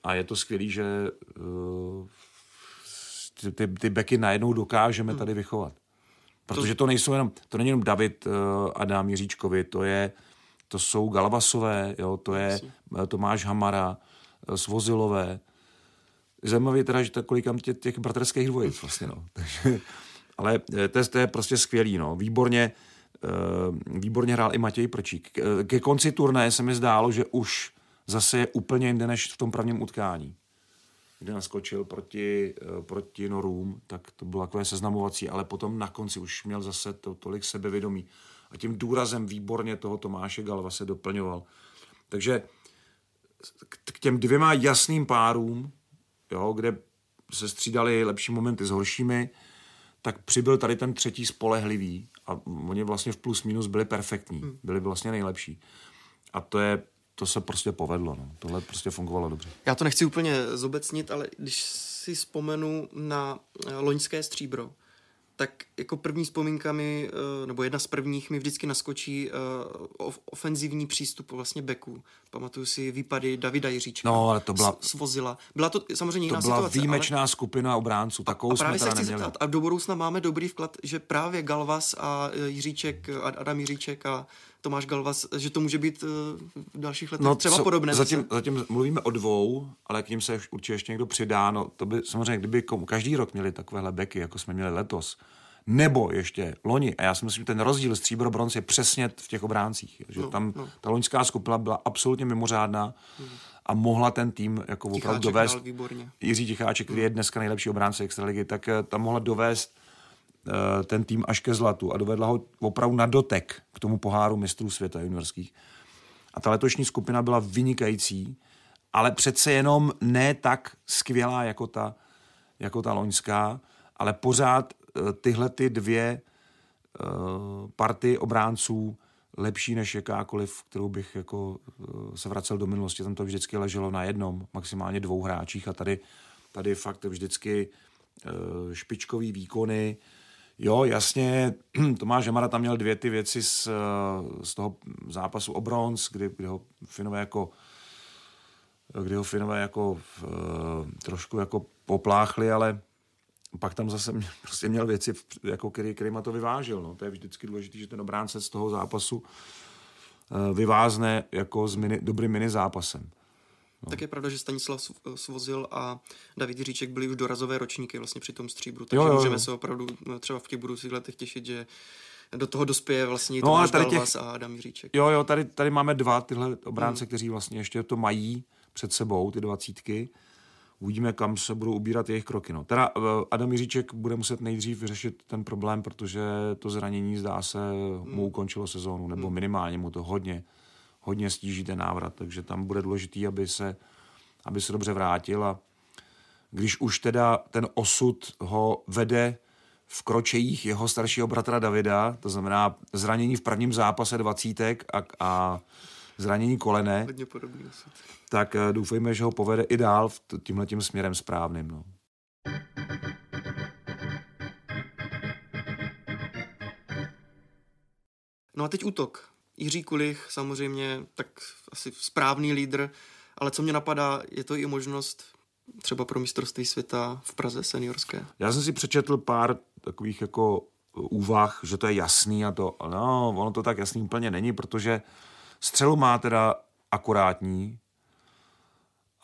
S4: a je to skvělý, že uh, ty, ty, ty beky najednou dokážeme tady vychovat. Protože to nejsou jenom, to není jenom David uh, Adam Jiříčkovi, to je, to jsou Galvasové, jo, to je uh, Tomáš Hamara, Svozilové. Zajímavé je teda, že to kolikám tě, těch bratrských dvojic vlastně, no. Takže, ale eh, to je, to je prostě skvělý, no. Výborně, uh, výborně hrál i Matěj Prčík. Ke, ke konci turnaje se mi zdálo, že už zase je úplně jinde než v tom prvním utkání kde naskočil proti, eh, proti Norům, tak to bylo takové seznamovací, ale potom na konci už měl zase to, tolik sebevědomí. A tím důrazem výborně toho Tomáše Galva se doplňoval. Takže k těm dvěma jasným párům, jo, kde se střídali lepší momenty s horšími, tak přibyl tady ten třetí spolehlivý a oni vlastně v plus minus byli perfektní, hmm. byli vlastně nejlepší. A to je to se prostě povedlo. No. Tohle prostě fungovalo dobře.
S3: Já to nechci úplně zobecnit, ale když si vzpomenu na eh, loňské stříbro, tak jako první vzpomínka mi, eh, nebo jedna z prvních mi vždycky naskočí uh, ofenzivní přístup vlastně beku. Pamatuju si výpady Davida Jiříčka.
S4: No, ale to byla...
S3: Svozila. Byla to samozřejmě jiná
S4: to byla
S3: situace.
S4: výjimečná ale... skupina obránců, takovou a, a právě jsme se neměli. Zeptat,
S3: a do budoucna máme dobrý vklad, že právě Galvas a Jiříček, Adam Jiříček a Tomáš Galvas, že to může být v dalších letech no, třeba co, podobné.
S4: Zatím, zatím mluvíme o dvou, ale k ním se určitě ještě někdo přidá. No, to by samozřejmě, kdyby komu, každý rok měli takovéhle beky, jako jsme měli letos, nebo ještě loni, a já si myslím, že ten rozdíl stříbro bronz je přesně v těch obráncích, že no, tam no. ta loňská skupina byla absolutně mimořádná mm. a mohla ten tým jako opravdu dovést. Jiří Ticháček, který je mm. dneska nejlepší obránce extraligy, tak eh, tam mohla dovést uh, ten tým až ke zlatu a dovedla ho opravdu na dotek k tomu poháru mistrů světa juniorských. A ta letošní skupina byla vynikající, ale přece jenom ne tak skvělá jako ta, jako ta loňská, ale pořád Eh, tyhle ty dvě uh, party obránců lepší než jakákoliv, kterou bych jako se vracel do minulosti. Tam to vždycky leželo na jednom, maximálně dvou hráčích a tady, tady fakt vždycky špičkový výkony. Jo, jasně, Tomáš Hamara tam měl dvě ty věci z, z toho zápasu o bronz, kdy, kdy ho Finové jako kdy ho Finové jako uh, trošku jako popláchli, ale pak tam zase mě, prostě měl věci, jako který, kterýma to vyvážil. No. To je vždycky důležité, že ten obránce z toho zápasu uh, vyvázne jako s mini, dobrým mini zápasem.
S3: No. Tak je pravda, že Stanislav Svozil a David Říček byli už dorazové ročníky vlastně při tom stříbru, takže jo, jo, můžeme jo. se opravdu no, třeba v těch budoucích letech těšit, že do toho dospěje vlastně no, Tomáš tady těch, a Adam Jiříček.
S4: Jo, jo, tady, tady máme dva tyhle obránce, hmm. kteří vlastně ještě to mají před sebou, ty dvacítky uvidíme, kam se budou ubírat jejich kroky. No. Teda eh, Adam Jiříček bude muset nejdřív vyřešit ten problém, protože to zranění zdá se mu hmm. ukončilo sezónu, nebo hmm. minimálně mu to hodně, hodně stíží ten návrat, takže tam bude důležitý, aby se, aby se dobře vrátil a když už teda ten osud ho vede v kročejích jeho staršího bratra Davida, to znamená zranění v prvním zápase dvacítek a, a zranění kolene. Tak eh, doufejme, že ho povede i dál tímhle tím směrem správným. No.
S3: No a teď útok. Jiří Kulich samozřejmě tak asi správný lídr, ale co mě napadá, je to i možnost třeba pro mistrovství světa v Praze seniorské.
S4: Já jsem si přečetl pár takových jako úvah, že to je jasný a to, no, ono to tak jasný úplně není, protože Střelu má teda akurátní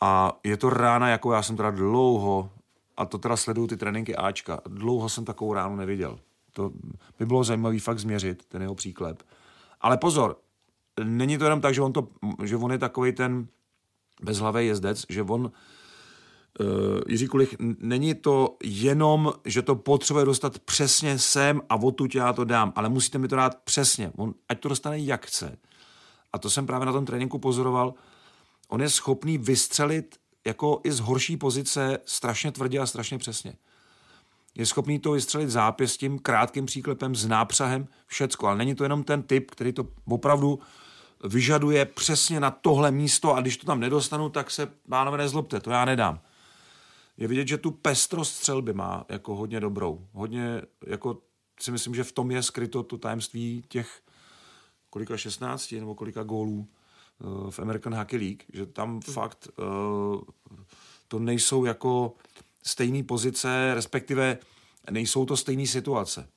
S4: a je to rána, jako já jsem teda dlouho, a to teda sleduju ty tréninky Ačka, dlouho jsem takovou ránu neviděl. To by bylo zajímavý fakt změřit, ten jeho příklep. Ale pozor, není to jenom tak, že on, to, že on je takový ten bezhlavý jezdec, že on uh, Jiří Kulich, není to jenom, že to potřebuje dostat přesně sem a odtud já to dám, ale musíte mi to dát přesně. On, ať to dostane jak chce a to jsem právě na tom tréninku pozoroval, on je schopný vystřelit jako i z horší pozice strašně tvrdě a strašně přesně. Je schopný to vystřelit zápěstím, krátkým příklepem, s nápřahem, všecko. Ale není to jenom ten typ, který to opravdu vyžaduje přesně na tohle místo a když to tam nedostanu, tak se, pánové, nezlobte, to já nedám. Je vidět, že tu pestrost střelby má jako hodně dobrou. Hodně, jako si myslím, že v tom je skryto to tajemství těch kolika 16 nebo kolika gólů v American Hockey League, že tam hmm. fakt uh, to nejsou jako stejné pozice, respektive nejsou to stejné situace.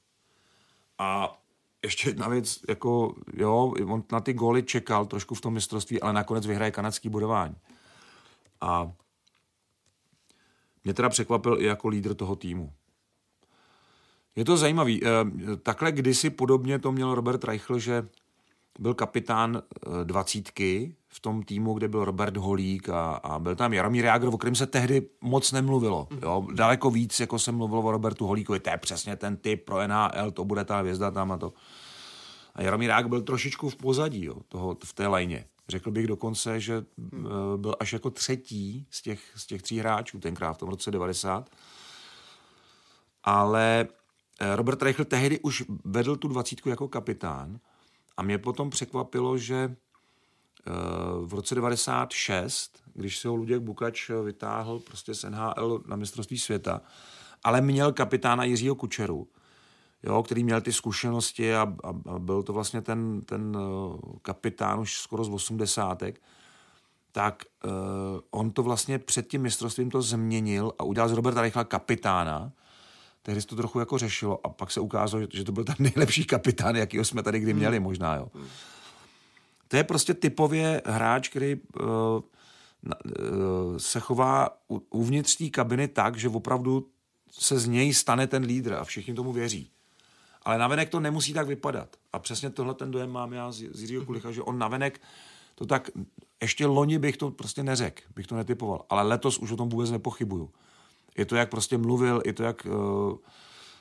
S4: A ještě jedna věc, jako jo, on na ty góly čekal trošku v tom mistrovství, ale nakonec vyhraje kanadský budování. A mě teda překvapil i jako lídr toho týmu. Je to zajímavý. Eh, takhle kdysi podobně to měl Robert Reichl, že byl kapitán eh, dvacítky v tom týmu, kde byl Robert Holík a, a byl tam Jaromír Jágr, o kterém se tehdy moc nemluvilo. Jo? Daleko víc, jako se mluvilo o Robertu Holíkovi, to je přesně ten typ pro NHL, to bude ta hvězda tam a to. A Jaromír Jágr byl trošičku v pozadí jo, toho, v té lajně. Řekl bych dokonce, že hmm. byl až jako třetí z těch, z těch tří hráčů tenkrát v tom roce 90. Ale eh, Robert Reichl tehdy už vedl tu dvacítku jako kapitán a mě potom překvapilo, že eh, v roce 96, když se ho Luděk Bukač vytáhl prostě z NHL na mistrovství světa, ale měl kapitána Jiřího Kučeru, jo, který měl ty zkušenosti a, a, a byl to vlastně ten, ten eh, kapitán už skoro z osmdesátek, tak uh, on to vlastně před tím mistrovstvím to změnil a udělal z Roberta Reichla kapitána. Tehdy se to trochu jako řešilo a pak se ukázalo, že to byl ten nejlepší kapitán, jaký jsme tady kdy hmm. měli možná. Jo. To je prostě typově hráč, který uh, se chová uvnitř té kabiny tak, že opravdu se z něj stane ten lídr a všichni tomu věří. Ale navenek to nemusí tak vypadat. A přesně tohle ten dojem mám já z, Jiřího mhm. Kulicha, že on navenek to tak, ještě loni bych to prostě neřekl, bych to netypoval, ale letos už o tom vůbec nepochybuju. Je to, jak prostě mluvil, je to, jak uh,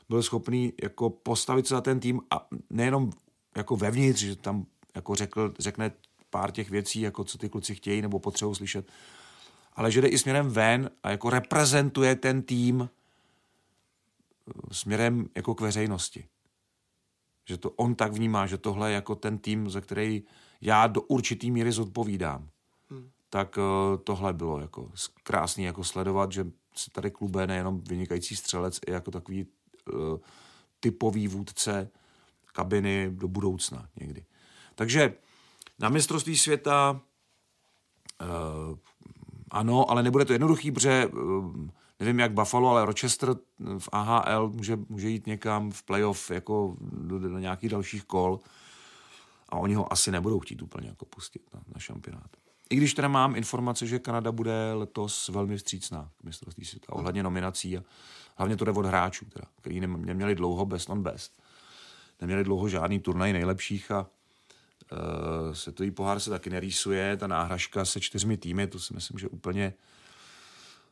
S4: byl schopný jako postavit se za ten tým a nejenom jako vevnitř, že tam jako řekl, řekne pár těch věcí, jako co ty kluci chtějí nebo potřebují slyšet, ale že jde i směrem ven a jako reprezentuje ten tým eh, směrem jako k veřejnosti že to on tak vnímá, že tohle je jako ten tým, za který já do určitý míry zodpovídám. Hmm. Tak uh, tohle bylo jako krásný jako sledovat, že tady klube nejenom vynikající střelec, i jako takový uh, typový vůdce kabiny do budoucna někdy. Takže na mistrovství světa uh, ano, ale nebude to jednoduchý, protože uh, nevím jak Buffalo, ale Rochester v AHL může, může jít někam v playoff jako do, do nějakých dalších kol a oni ho asi nebudou chtít úplně jako pustit na, na šampionát. I když teda mám informace, že Kanada bude letos velmi vstřícná k mistrovství světa ohledně nominací a hlavně to jde od hráčů, teda, který neměli dlouho best on best. Neměli dlouho žádný turnaj nejlepších a uh, světový pohár se taky nerýsuje, ta náhražka se čtyřmi týmy, to si myslím, že úplně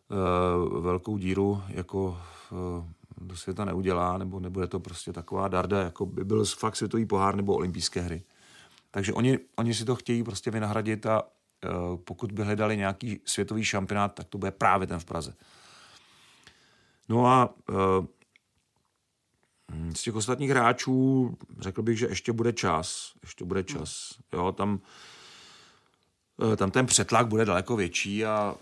S4: uh, velkou díru jako uh, do světa neudělá, nebo nebude to prostě taková darda, jako by byl fakt světový pohár nebo olympijské hry. Takže oni, oni si to chtějí prostě vynahradit a pokud by hledali nějaký světový šampionát, tak to bude právě ten v Praze. No a uh, z těch ostatních hráčů řekl bych, že ještě bude čas. Ještě bude čas. Jo, tam, tam ten přetlak bude daleko větší a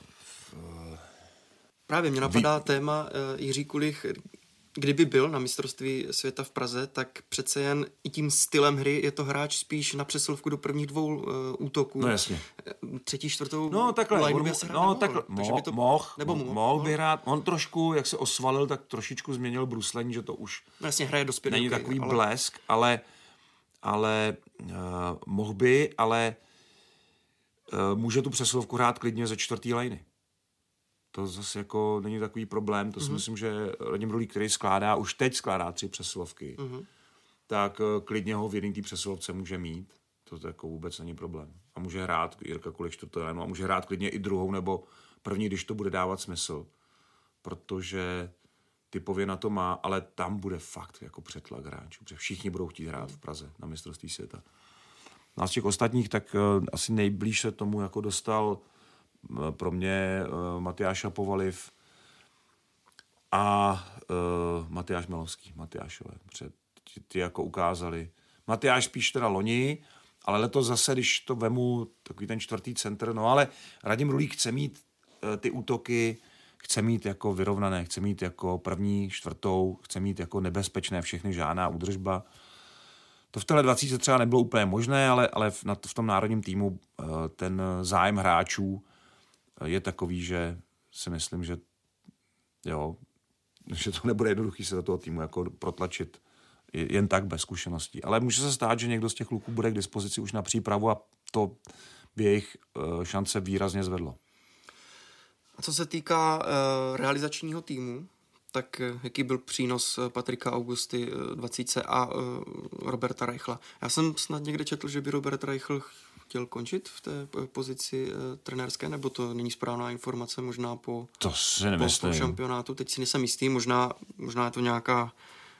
S3: Právě mě napadá Vy... téma uh, Jiří Kulich, kdyby byl na mistrovství světa v Praze, tak přece jen i tím stylem hry je to hráč spíš na přesilovku do prvních dvou uh, útoků.
S4: No jasně.
S3: Eh, třetí, čtvrtou
S4: no, takhle,
S3: on,
S4: by no, takhle, mo, by to, moh, nebo mohl, mohl by hrát, on trošku, jak se osvalil, tak trošičku změnil bruslení, že to už
S3: no, jasně, hraje do
S4: není takový ale... blesk, ale, ale uh, mohl by, ale uh, může tu přesilovku hrát klidně ze čtvrtý liny to zase jako není takový problém. To mm-hmm. si mhm. myslím, že Radim Rulík, který skládá, už teď skládá tři přesilovky, mm-hmm. tak uh, klidně ho v jedné té přesilovce může mít. To jako vůbec není problém. A může hrát Jirka Kulek čtvrtou a může hrát klidně i druhou nebo první, když to bude dávat smysl. Protože typově na to má, ale tam bude fakt jako přetlak hráčů, protože všichni budou chtít hrát v Praze na mistrovství světa. No a z těch ostatních, tak uh, asi nejblíž se tomu jako dostal pro mě uh, Matyáš Povaliv a uh, Matyáš Melovský, Matyášové, protože ty, jako ukázali. Matyáš spíš teda loni, ale letos zase, když to vemu, takový ten čtvrtý centr, no ale Radim Rulík chce mít uh, ty útoky, chce mít jako vyrovnané, chce mít jako první, čtvrtou, chce mít jako nebezpečné všechny, žádná údržba. To v téhle 20 třeba nebylo úplně možné, ale, ale v, na, v tom národním týmu eh, ten zájem hráčů eh, je takový, že si myslím, že jo, že to nebude jednoduchý se do toho týmu jako protlačit jen tak bez zkušeností. Ale může se stát, že někdo z těch kluků bude k dispozici už na přípravu a to by jejich eh, šance výrazně zvedlo.
S3: A co se týká uh, realizačního týmu, tak jaký byl přínos Patrika Augusty 20 a uh, Roberta Reichla? Já jsem snad někde četl, že by Robert Reichl chtěl končit v té pozici trenérské, nebo to není správná informace, možná po,
S4: to si
S3: po, po šampionátu. Teď si nejsem jistý, možná, možná je to nějaká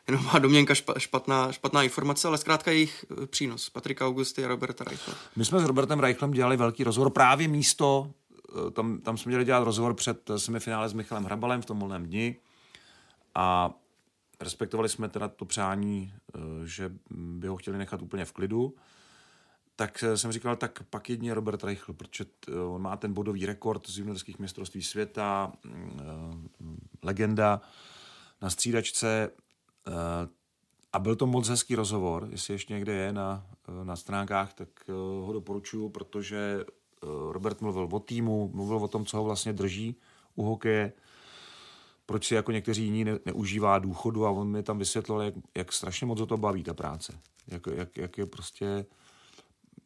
S3: jenom má domněnka špatná, špatná informace, ale zkrátka jejich eh, přínos. Patrika Augusty a Roberta Reichla.
S4: My jsme s Robertem Reichlem dělali velký rozhovor právě místo, eh, tam, tam jsme měli dělat rozhovor před semifinále s Michalem Hrabalem v tom volném dni a respektovali jsme teda to přání, eh, že by ho chtěli nechat úplně v klidu, tak jsem říkal, tak pak jedně Robert Reichl, protože on má ten bodový rekord z juniorských mistrovství světa, mm, legenda na střídačce, Eh, a byl to moc hezký rozhovor, jestli ještě někde je na, eh, na stránkách, tak eh, ho doporučuju, protože Robert mluvil o týmu, mluvil o tom, co ho vlastně drží u hokeje, proč si jako někteří jiní ne, neužívá důchodu a on mi tam vysvětlil, jak, jak strašně moc o to baví ta práce. Jak, jak, jak je prostě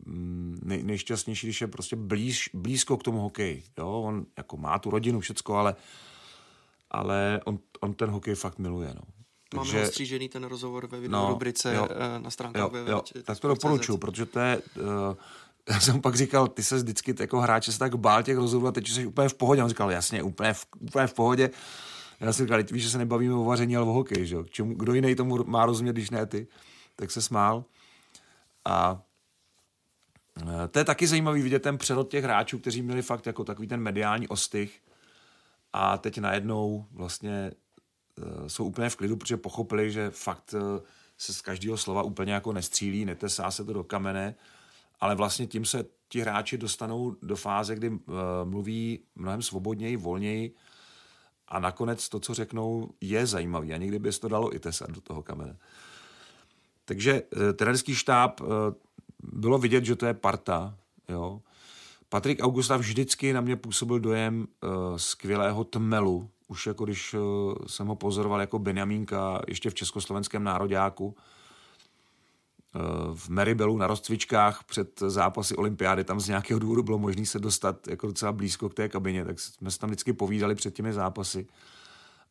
S4: mm, nej, nejšťastnější, když je prostě blíž, blízko k tomu hokeji. Jo? On jako má tu rodinu, všecko, ale, ale on, on ten hokej fakt miluje. No.
S3: Máme Takže, střížený ten rozhovor ve video no, rubrice jo, eh, na stránkách jo,
S4: Tak to doporučuji, protože to je... Uh, já jsem pak říkal, ty se vždycky jako hráče se tak bál těch rozhovorů a teď jsi úplně v pohodě. On říkal, jasně, úplně v, úplně v pohodě. Já jsem říkal, víš, že se nebavíme o vaření, ale o hokeji, že? Čemu, kdo jiný tomu má rozumět, když ne ty? Tak se smál. A eh, to je taky zajímavý vidět ten přerod těch hráčů, kteří měli fakt jako takový ten mediální ostych a teď najednou vlastně Eh, jsou úplně v klidu, protože pochopili, že fakt eh, se z každého slova úplně jako nestřílí, netesá se to do kamene, ale vlastně tím se ti hráči dostanou do fáze, kdy mluví mnohem svobodněji, volněji a nakonec to, co řeknou, je zajímavý a někdy by se to dalo i tesat do toho kamene. Takže uh, trenerský štáb uh, bylo vidět, že to je parta, jo. Patrik Augusta vždycky na mě působil dojem uh, skvělého tmelu, už jako když jsem ho pozoroval jako Benjamínka ještě v československém nároďáku, v Meribelu na rozcvičkách před zápasy olympiády, tam z nějakého důvodu bylo možné se dostat jako docela blízko k té kabině, tak jsme se tam vždycky povídali před těmi zápasy.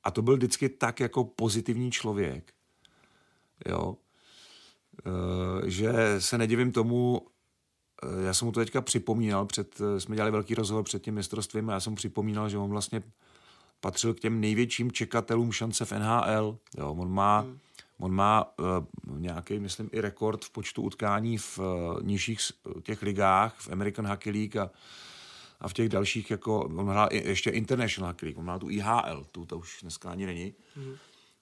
S4: A to byl vždycky tak jako pozitivní člověk, jo, uh, že se nedivím tomu, já jsem mu to teďka připomínal, před, jsme dělali velký rozhovor před tím mistrovstvím a já jsem mu připomínal, že on vlastně patřil k těm největším čekatelům šance v NHL. Jo, on má, hmm. On má uh, nějaký, myslím, i rekord v počtu utkání v uh, nižších těch ligách, v American Hockey League a, a v těch dalších, jako, on hrál i, ještě International Hockey League, on má tu IHL, tu to už dneska ani není. Hmm.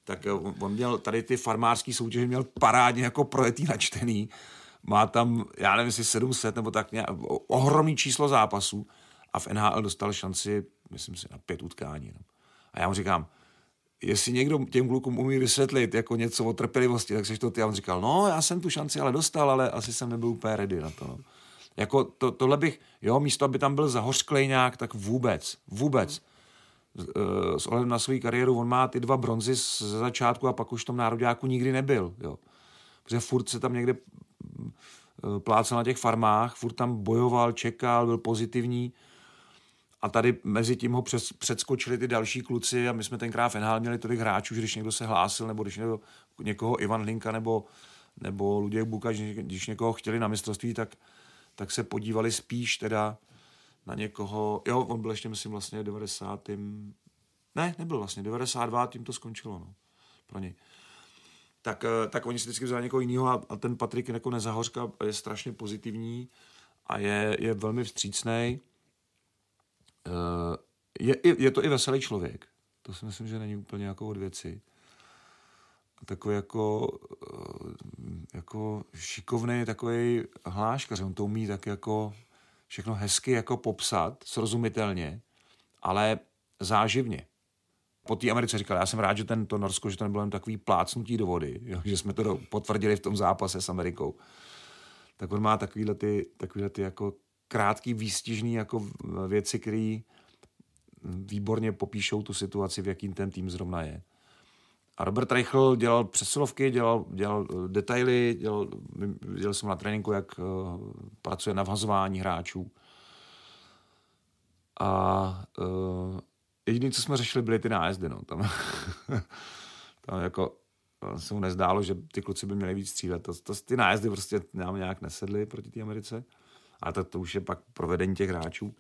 S4: Tak uh, on, on měl tady ty farmářské soutěže, měl parádně jako projetý načtený. Má tam, já nevím, jestli 700 nebo tak nějak, ohromný číslo zápasů a v NHL dostal šanci, myslím si, na pět utkání. No. A já mu říkám, jestli někdo těm klukům umí vysvětlit jako něco o trpělivosti, tak seš to ty. A on říkal, no, já jsem tu šanci ale dostal, ale asi jsem nebyl úplně ready na to. No. Jako to, tohle bych, jo, místo, aby tam byl zahořklej nějak, tak vůbec, vůbec. S ohledem na svou kariéru, on má ty dva bronzy ze začátku a pak už v tom nároďáku nikdy nebyl, jo. Protože furt se tam někde eh, plácel na těch farmách, furt tam bojoval, čekal, byl pozitivní a tady mezi tím ho přes, předskočili ty další kluci a my jsme tenkrát v NHL měli tolik hráčů, že když někdo se hlásil, nebo když někdo, někoho Ivan Hlinka nebo, nebo Luděk Buka, když někoho chtěli na mistrovství, tak, tak se podívali spíš teda na někoho, jo, on byl ještě, myslím, vlastně 90. Ne, nebyl vlastně, 92. tím to skončilo, no, pro něj. Tak, eh, tak oni si vždycky vzali někoho jiného a, a ten Patrik jako nezahořka je strašně pozitivní a je, je velmi vstřícný je, je to i veselý člověk. To si myslím, že není úplně jako od věci. Takový jako, eh, jako šikovný takový hláškař. On to umí tak jako všechno hezky jako popsat, srozumitelně, ale záživně. po té Americe říkal, já jsem rád, že ten, to Norsko, že to nebylo jen takový plácnutí do vody, jo, že jsme to potvrdili v tom zápase s Amerikou. Tak on má takovýhle ty, takovýhle ty jako krátký, výstižný jako věci, které výborně popíšou tu situaci, v jakým ten tým zrovna je. A Robert Reichl dělal přesilovky, dělal, dělal eh, detaily, dělal, viděl jsem na tréninku, jak uh, pracuje na vhazování hráčů. A uh, jediné, co jsme řešili, byly ty nájezdy. No. Tam, tam jako se mu nezdálo, že ty kluci by měli víc střílet. To, to, ty nájezdy prostě nám nějak nesedly proti té Americe. A to, to už je pak provedení těch hráčů.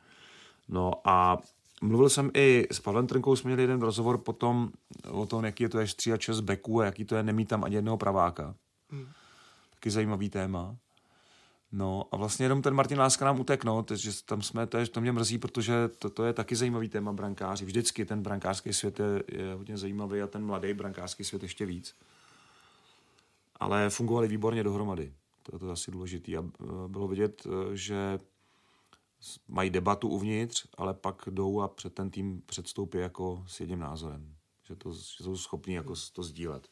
S4: No a mluvil jsem i s Pavlem Trnkou, jsme měli jeden rozhovor potom o tom, jaký je to je stříhat čas beků a jaký to je nemít tam ani jednoho praváka. Hmm. Taky zajímavý téma. No a vlastně jenom ten Martin Láska nám utek, no, takže tam jsme, to, je, to mě mrzí, protože to, to je taky zajímavý téma brankáři. Vždycky ten brankářský svět je, je hodně zajímavý a ten mladý brankářský svět ještě víc. Ale fungovali výborně dohromady. To, to je asi důležité. A e, bylo vidět, e, že mají debatu uvnitř, ale pak jdou a před ten tým předstoupí jako s jedním názorem. Že, to, že jsou schopní jako to sdílet.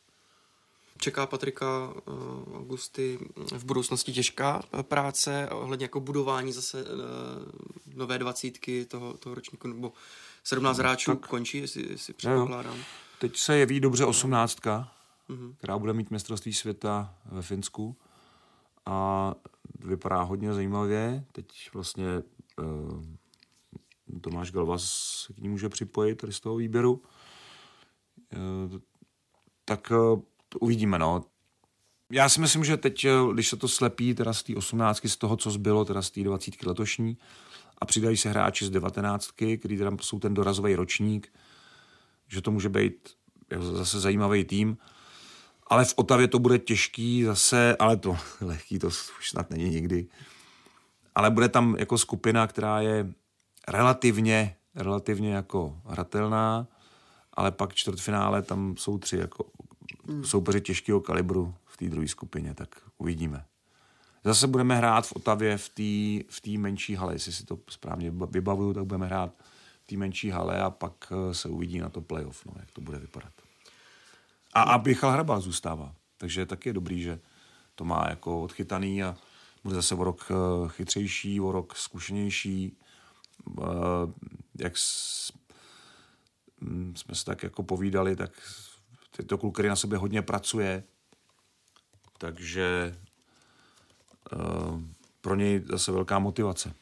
S3: Čeká Patrika uh, Augusty v budoucnosti těžká práce ohledně jako budování zase uh, nové dvacítky toho, toho ročníku, nebo 17 no, hráčů tak, končí, jestli, jestli předpokládám.
S4: Teď se jeví dobře osmnáctka, mm-hmm. která bude mít mistrovství světa ve Finsku a vypadá hodně zajímavě. Teď vlastně uh, Tomáš Galvas se k ní může připojit tady z toho výběru. Uh, tak uh, uvidíme, no. Já si myslím, že teď, když se to slepí teda z té osmnáctky, z toho, co zbylo, teda z té dvacítky letošní, a přidají se hráči z devatenáctky, který teda jsou ten dorazový ročník, že to může být zase zajímavý tým. Ale v Otavě to bude těžký zase, ale to lehký to už snad není nikdy. Ale bude tam jako skupina, která je relativně, relativně jako hratelná, ale pak čtvrtfinále tam jsou tři jako hmm. soupeři těžkého kalibru v té druhé skupině, tak uvidíme. Zase budeme hrát v Otavě v té v tý menší hale, jestli si to správně vybavuju, tak budeme hrát v té menší hale a pak eh, se uvidí na to playoff, no, jak to bude vypadat. A, a Michal Hrabal zůstává. Takže taky je dobrý, že to má jako odchytaný a bude zase o rok eh, chytřejší, o rok zkušenější. Eh, jak jsme se tak jako povídali, tak to kluk, který na sobě hodně pracuje, takže eh, pro něj zase velká motivace.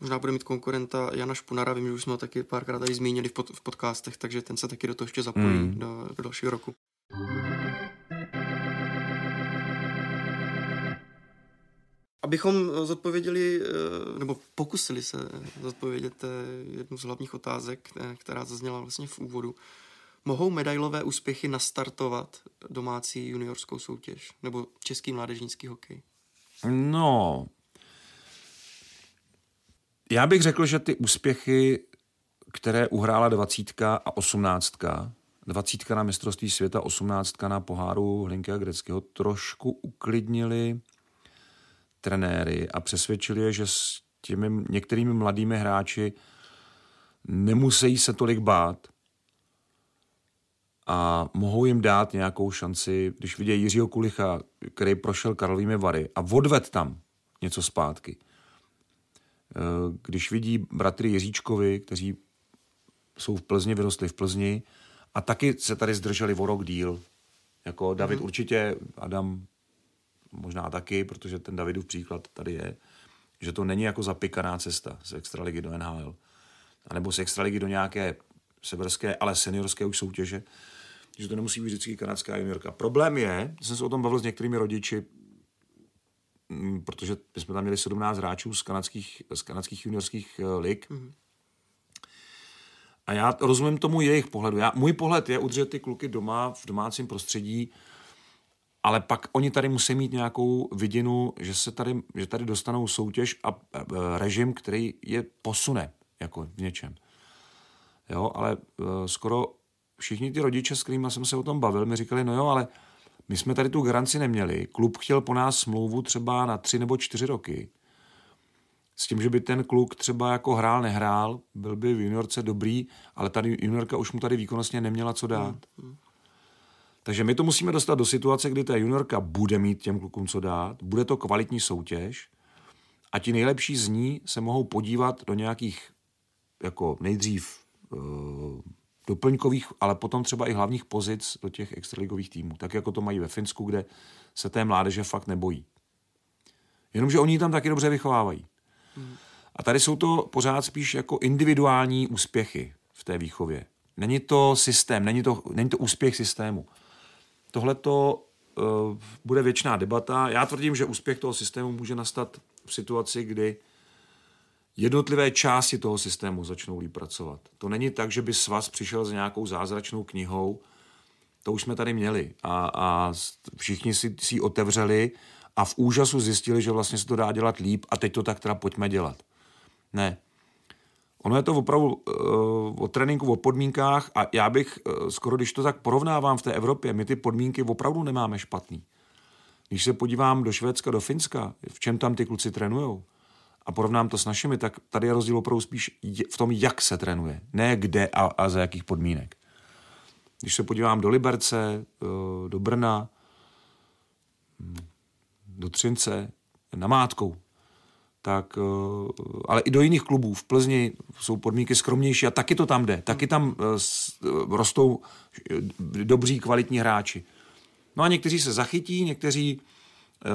S3: Možná bude mít konkurenta Jana Špunara, vím, že už jsme ho taky párkrát tady zmínili v, pod, v podcastech, takže ten se taky do toho ještě zapojí hmm. do, do dalšího roku. Abychom zodpověděli, eh, nebo pokusili se zodpovědět eh, jednu z hlavních otázek, eh, která zazněla vlastně v úvodu. Mohou medailové úspěchy nastartovat domácí juniorskou soutěž nebo český mládežnický hokej?
S4: No, já bych řekl, že ty úspěchy, které uhrála dvacítka a osmnáctka, dvacítka na mistrovství světa, osmnáctka na poháru Hlinky a Greckého, trošku uklidnili trenéry a přesvědčili je, že s těmi některými mladými hráči nemusí se tolik bát a mohou jim dát nějakou šanci, když vidějí Jiřího Kulicha, který prošel Karlovými Vary a odved tam něco zpátky – když vidí bratry Jiříčkovi, kteří jsou v Plzni, vyrostli v Plzni a taky se tady zdrželi o rok díl. Jako David mm-hmm. určitě, Adam možná taky, protože ten Davidův příklad tady je, že to není jako zapikaná cesta z extraligy do NHL. A nebo z extraligy do nějaké severské, ale seniorské už soutěže, že to nemusí být vždycky kanadská juniorka. Problém je, že jsem se o tom bavil s některými rodiči, protože my jsme tam měli 17 hráčů z kanadských, z kanadských juniorských uh, lig. Mm-hmm. A já rozumím tomu jejich pohledu. Já, můj pohled je udržet ty kluky doma, v domácím prostředí, ale pak oni tady musí mít nějakou vidinu, že se tady, že tady dostanou soutěž a e, režim, který je posune jako v něčem. Jo, ale e, skoro všichni ty rodiče, s kterými jsem se o tom bavil, mi říkali, no jo, ale my jsme tady tu garanci neměli. Klub chtěl po nás smlouvu třeba na tři nebo čtyři roky. s tím, že by ten kluk třeba jako hrál, nehrál, byl by v juniorce dobrý, ale tady juniorka už mu tady výkonnostně neměla co dát. Hmm. Takže my to musíme dostat do situace, kdy ta juniorka bude mít těm klukům co dát, bude to kvalitní soutěž a ti nejlepší z ní se mohou podívat do nějakých jako nejdřív uh, doplňkových, ale potom třeba i hlavních pozic do těch extraligových týmů, tak jako to mají ve Finsku, kde se té mládeže fakt nebojí. Jenomže oni tam taky dobře vychovávají. A tady jsou to pořád spíš jako individuální úspěchy v té výchově. Není to systém, není to, není to úspěch systému. Tohle to uh, bude věčná debata. Já tvrdím, že úspěch toho systému může nastat v situaci, kdy jednotlivé části toho systému začnou líp pracovat. To není tak, že by svaz přišel s nějakou zázračnou knihou, to už jsme tady měli a, a všichni si, si ji otevřeli a v úžasu zjistili, že vlastně se to dá dělat líp a teď to tak teda pojďme dělat. Ne. Ono je to opravdu uh, o tréninku, o podmínkách a já bych uh, skoro, když to tak porovnávám v té Evropě, my ty podmínky opravdu nemáme špatný. Když se podívám do Švédska, do Finska, v čem tam ty kluci trénujou, a porovnám to s našimi, tak tady je rozdíl opravdu spíš v tom, jak se trénuje, ne kde a, a za jakých podmínek. Když se podívám do Liberce, eh, do Brna, hm, do Třince, na Mátkou, tak, eh, ale i do jiných klubů. V Plzni jsou podmínky skromnější a taky to tam jde. Taky tam eh, rostou dobří, kvalitní hráči. No a někteří se zachytí, někteří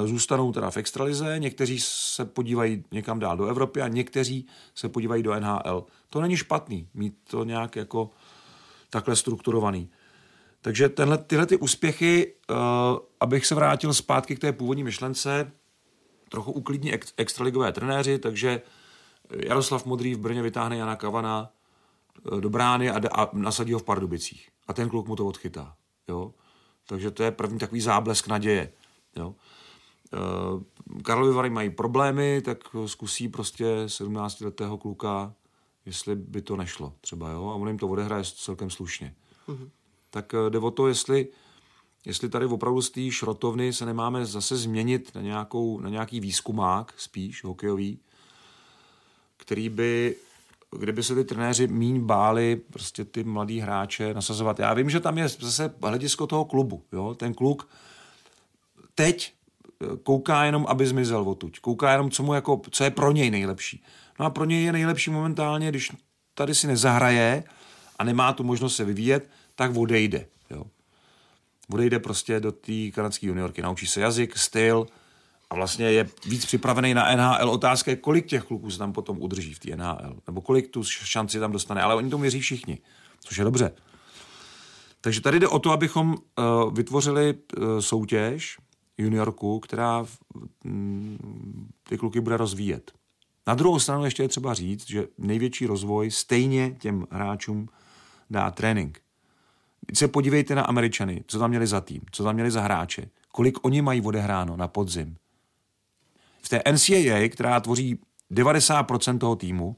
S4: zůstanou teda v extralize, někteří se podívají někam dál do Evropy a někteří se podívají do NHL. To není špatný, mít to nějak jako takhle strukturovaný. Takže tenhle, tyhle ty úspěchy, uh, abych se vrátil zpátky k té původní myšlence, trochu uklidní ex, extraligové trenéři, takže Jaroslav Modrý v Brně vytáhne Jana Kavana uh, do brány a, a nasadí ho v Pardubicích. A ten kluk mu to odchytá. Jo? Takže to je první takový záblesk naděje. Jo? Eh, Karlovy Vary mají problémy, tak zkusí prostě 17-letého kluka, jestli by to nešlo třeba, jo, a on jim to odehraje celkem slušně. Mm-hmm. Tak eh, jde o to, jestli, jestli tady opravdu z té šrotovny se nemáme zase změnit na, nějakou, na nějaký výzkumák spíš hokejový, který by kdyby se ty trenéři míň báli prostě ty mladý hráče nasazovat. Já vím, že tam je zase hledisko toho klubu. Jo? Ten kluk teď kouká jenom, aby zmizel odtuď. Kouká jenom, co, mu jako, co je pro něj nejlepší. No a pro něj je nejlepší momentálně, když tady si nezahraje a nemá tu možnost se vyvíjet, tak odejde. Jo. Odejde prostě do té kanadské juniorky, naučí se jazyk, styl a vlastně je víc připravený na NHL. Otázka je, kolik těch kluků se tam potom udrží v té NHL, nebo kolik tu šanci tam dostane, ale oni to měří všichni, což je dobře. Takže tady jde o to, abychom uh, vytvořili uh, soutěž, juniorku, která mm, ty kluky bude rozvíjet. Na druhou stranu ještě je třeba říct, že největší rozvoj stejně těm hráčům dá trénink. Když se podívejte na Američany, co tam měli za tým, co tam měli za hráče, kolik oni mají odehráno na podzim. V té NCAA, která tvoří 90% toho týmu,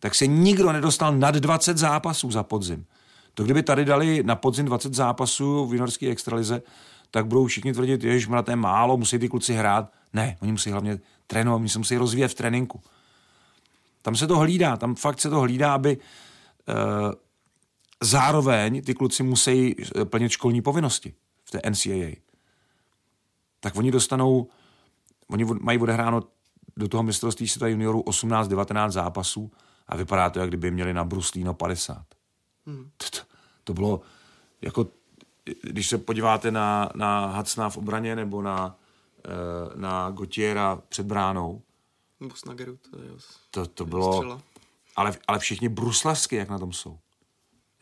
S4: tak se nikdo nedostal nad 20 zápasů za podzim. To kdyby tady dali na podzim 20 zápasů v juniorské extralize, tak budou všichni tvrdit, že to je málo, musí ty kluci hrát. Ne, oni musí hlavně trénovat, oni se musí rozvíjet v tréninku. Tam se to hlídá, tam fakt se to hlídá, aby e, zároveň ty kluci musí eh, plnit školní povinnosti v té NCAA. Tak oni dostanou, oni mají odehráno do toho mistrovství světa juniorů 18-19 zápasů a vypadá to, jak kdyby měli na Bruslíno 50. Hmm. To, to, to bylo jako když se podíváte na, na Hacna v obraně nebo na, eh, na Gotiera před bránou,
S3: nebo Snageru, to, je,
S4: to, to bylo, ale, ale všichni bruslavsky, jak na tom jsou.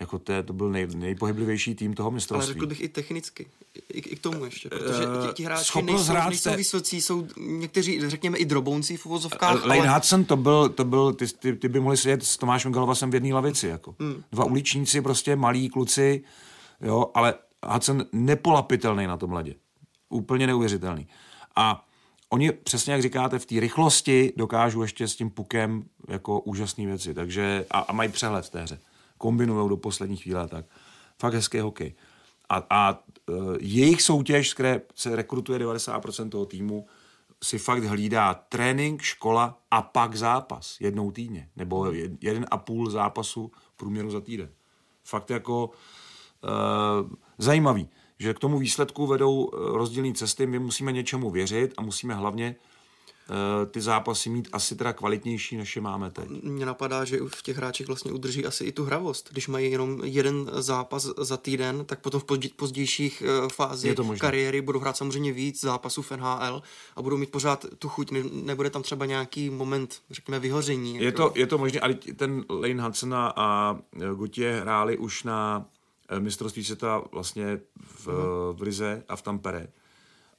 S4: Jako to, to byl nej, nejpohyblivější tým toho mistrovství.
S3: Ale řekl bych i technicky, i, i k tomu ještě, protože
S4: Eh,
S3: ti, ti hráči nejsou, nejsou
S4: se-
S3: vysocí, jsou někteří, řekněme, i drobouncí v uvozovkách,
S4: Lane
S3: ale
S4: Hudson to byl, to byl ty, ty, ty by mohli sedět s Tomášem Galovasem v jedné lavici. Jako. Hmm. Dva uličníci, prostě malí kluci, jo, ale Hudson nepolapitelný na tom ledě. Úplně neuvěřitelný. A oni, přesně jak říkáte, v té rychlosti dokážou ještě s tím pukem jako úžasné věci. Takže, a, a mají přehled v té hře. Kombinují do poslední chvíle tak. Fakt hezký hokej. A, a e, jejich soutěž, z které se rekrutuje 90% toho týmu, si fakt hlídá trénink, škola a pak zápas jednou týdně, nebo jeden a půl zápasu průměru za týden. Fakt jako uh, zajímavý, že k tomu výsledku vedou rozdílné cesty, my musíme něčemu věřit a musíme hlavně Eh, ty zápasy mít asi teda kvalitnější, než je máme teď.
S3: Mně napadá, že v těch hráčích vlastně udrží asi i tu hravost. Když mají jenom jeden zápas za týden, tak potom v pozdějších eh, fázích kariéry budou hrát samozřejmě víc zápasů v NHL a budou mít pořád tu chuť. Nebude tam třeba nějaký moment, řekněme, vyhoření.
S4: Je, to, je to možné, ale ten Lane Hudson a Gutě hráli už na eh, mistrovství světa vlastně v, uh-huh. v Rize a v Tampere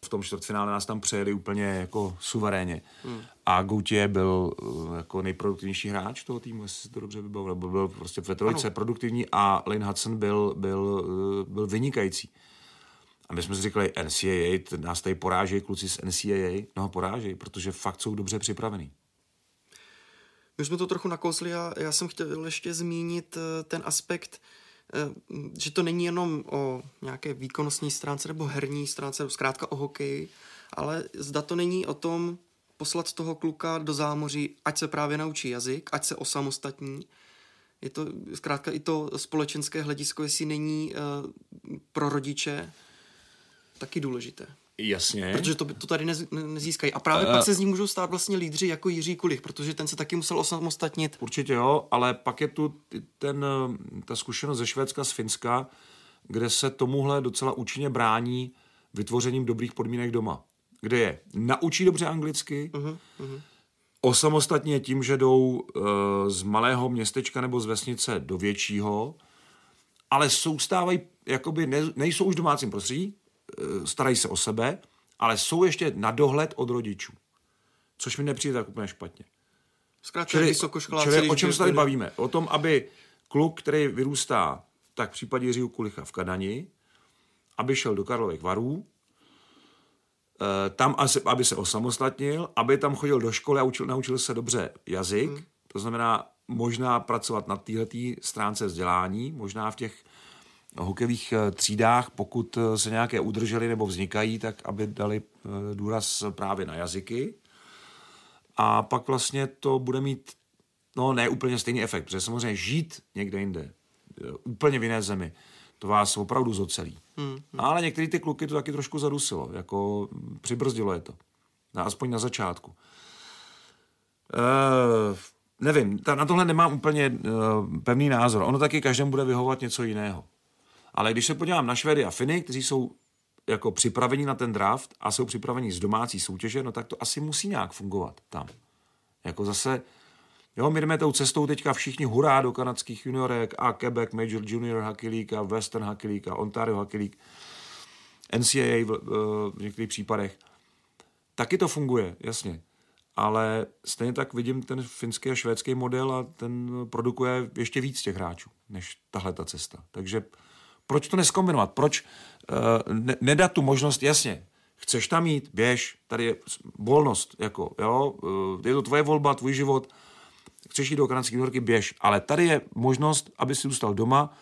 S4: v tom čtvrtfinále nás tam přejeli úplně jako suverénně. Hmm. A Gautier byl uh, jako nejproduktivnější hráč toho týmu, jestli si to dobře vybavil. Byl, byl prostě ve trojce ano. produktivní a Lane Hudson byl, byl, uh, byl vynikající. A my jsme si říkali, NCAA, nás tady porážejí kluci z NCAA. No porážejí, protože fakt jsou dobře připravení.
S3: My jsme to trochu nakousli a já jsem chtěl ještě zmínit ten aspekt, Eh, že to není jenom o nějaké výkonnostní stránce nebo herní stránce, nebo zkrátka o hokeji, ale zda to není o tom poslat toho kluka do zámoří, ať se právě naučí jazyk, ať se osamostatní. Je to zkrátka i to společenské hledisko, jestli není uh, pro rodiče taky důležité.
S4: Jasně.
S3: Protože to, to tady nez, nezískají. A právě uh, pak se z ní můžou stát vlastně lídři jako Jiří Kulich, protože ten se taky musel osamostatnit.
S4: Určitě jo, ale pak je tu ten, ta zkušenost ze Švédska, z Finska, kde se tomuhle docela účinně brání vytvořením dobrých podmínek doma. Kde je naučí dobře anglicky, uh-huh, uh-huh. osamostatně tím, že jdou uh, z malého městečka nebo z vesnice do většího, ale soustávají, jakoby ne, nejsou už v domácím prostředí, Eh, starají se o sebe, ale jsou ještě na dohled od rodičů. Což mi nepřijde tak úplně špatně.
S3: Zkrátka čili,
S4: čili o čem se tady bavíme? O tom, aby kluk, který vyrůstá, tak v případě Jiřího Kulicha v Kadani, aby šel do Karlových varů, eh, tam, aby se osamostatnil, aby tam chodil do školy a učil, naučil se dobře jazyk, hmm. to znamená možná pracovat na této stránce vzdělání, možná v těch hokejových eh, třídách, pokud eh, se nějaké udržely nebo vznikají, tak aby dali eh, důraz právě na jazyky. A pak vlastně to bude mít, no ne úplně stejný efekt, protože samozřejmě žít někde jinde, úplně v jiné zemi, to vás opravdu zocelí. Hmm, hmm. Ale některé ty kluky to taky trošku zadusilo, jako přibrzdilo je to. Aspoň na začátku. Uh, nevím, na tohle nemám úplně uh, pevný názor. Ono taky každému bude vyhovovat něco jiného. Ale když se podívám na Švedy a Finy, kteří jsou jako připraveni na ten draft a jsou připraveni z domácí soutěže, no tak to asi musí nějak fungovat tam. Jako zase, jo, my jdeme tou cestou teďka všichni hurá do kanadských juniorek a Quebec Major Junior Hockey League a Western Hockey League a Ontario Hockey League, NCAA v, v některých případech. Taky to funguje, jasně. Ale stejně tak vidím ten finský a švédský model a ten produkuje ještě víc těch hráčů, než tahle ta cesta. Takže proč to neskombinovat? Proč uh, ne, nedat tu možnost, jasně, chceš tam jít, běž, tady je volnost, jako, jo, uh, je to tvoje volba, tvůj život, chceš jít do kanadské juniorky, běž, ale tady je možnost, aby si zůstal doma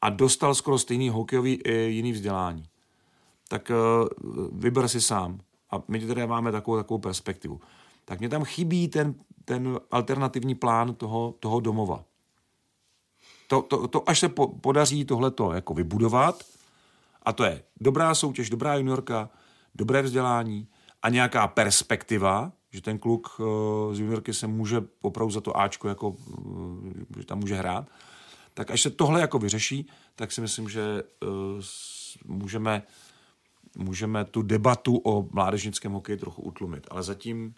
S4: a dostal skoro stejný hokejový i jiný vzdělání. Tak vyber si sám. A my tady máme takovou, takovou perspektivu. Tak mě tam chybí ten, ten alternativní plán toho, toho domova to, to, to až se po, podaří tohleto jako vybudovat, a to je dobrá soutěž, dobrá juniorka, dobré vzdělání a nějaká perspektiva, že ten kluk uh, z juniorky se může opravdu za to Ačko, jako, uh, že tam může hrát, tak až se tohle jako vyřeší, tak si myslím, že uh, můžeme, můžeme tu debatu o mládežnickém hokeji trochu utlumit. Ale zatím,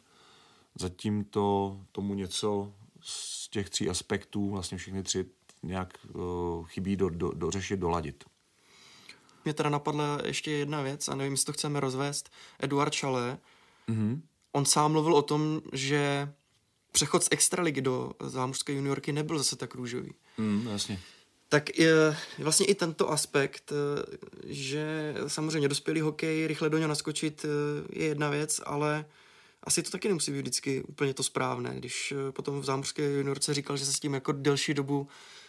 S4: zatím to tomu něco z těch tří aspektů, vlastně všechny tři nějak uh, chybí do, do, dořešit, doladit.
S3: Mě teda napadla ještě jedna věc a nevím, jestli to chceme rozvést. Eduard Chalet, mm-hmm. on sám mluvil o tom, že přechod z extraligy do zámořské juniorky nebyl zase tak růžový.
S4: Mm, jasně.
S3: Tak je, vlastně i tento aspekt, eh, že samozřejmě dospělý hokej, rychle do něj naskočit eh, je jedna věc, ale asi to taky nemusí být vždycky úplně to správné. Když potom v zámořské juniorce říkal, že se s tím jako delší dobu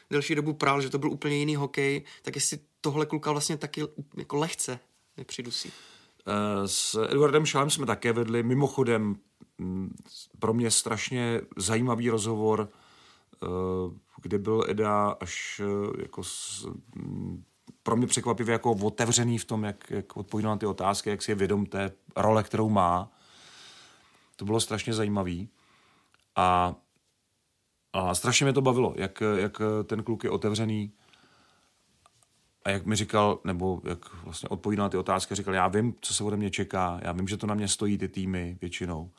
S3: delší dobu prál, že to byl úplně jiný hokej, tak jestli tohle kluka vlastně taky jako lehce nepřidusí.
S4: Eh, s Eduardem Šalem jsme také vedli. Mimochodem, mm, pro mě strašně zajímavý rozhovor, eh, kde byl Eda až eh, jako s, mm, pro mě překvapivě jako otevřený v tom, jak, jak odpovídá na ty otázky, jak si je vědom té role, kterou má. To bylo strašně zajímavý. A, a strašně mě to bavilo, jak, jak ten kluk je otevřený, a jak mi říkal, nebo jak vlastně odpovídal na ty otázky, říkal, já vím, co se ode mě čeká, já vím, že to na mě stojí ty týmy většinou.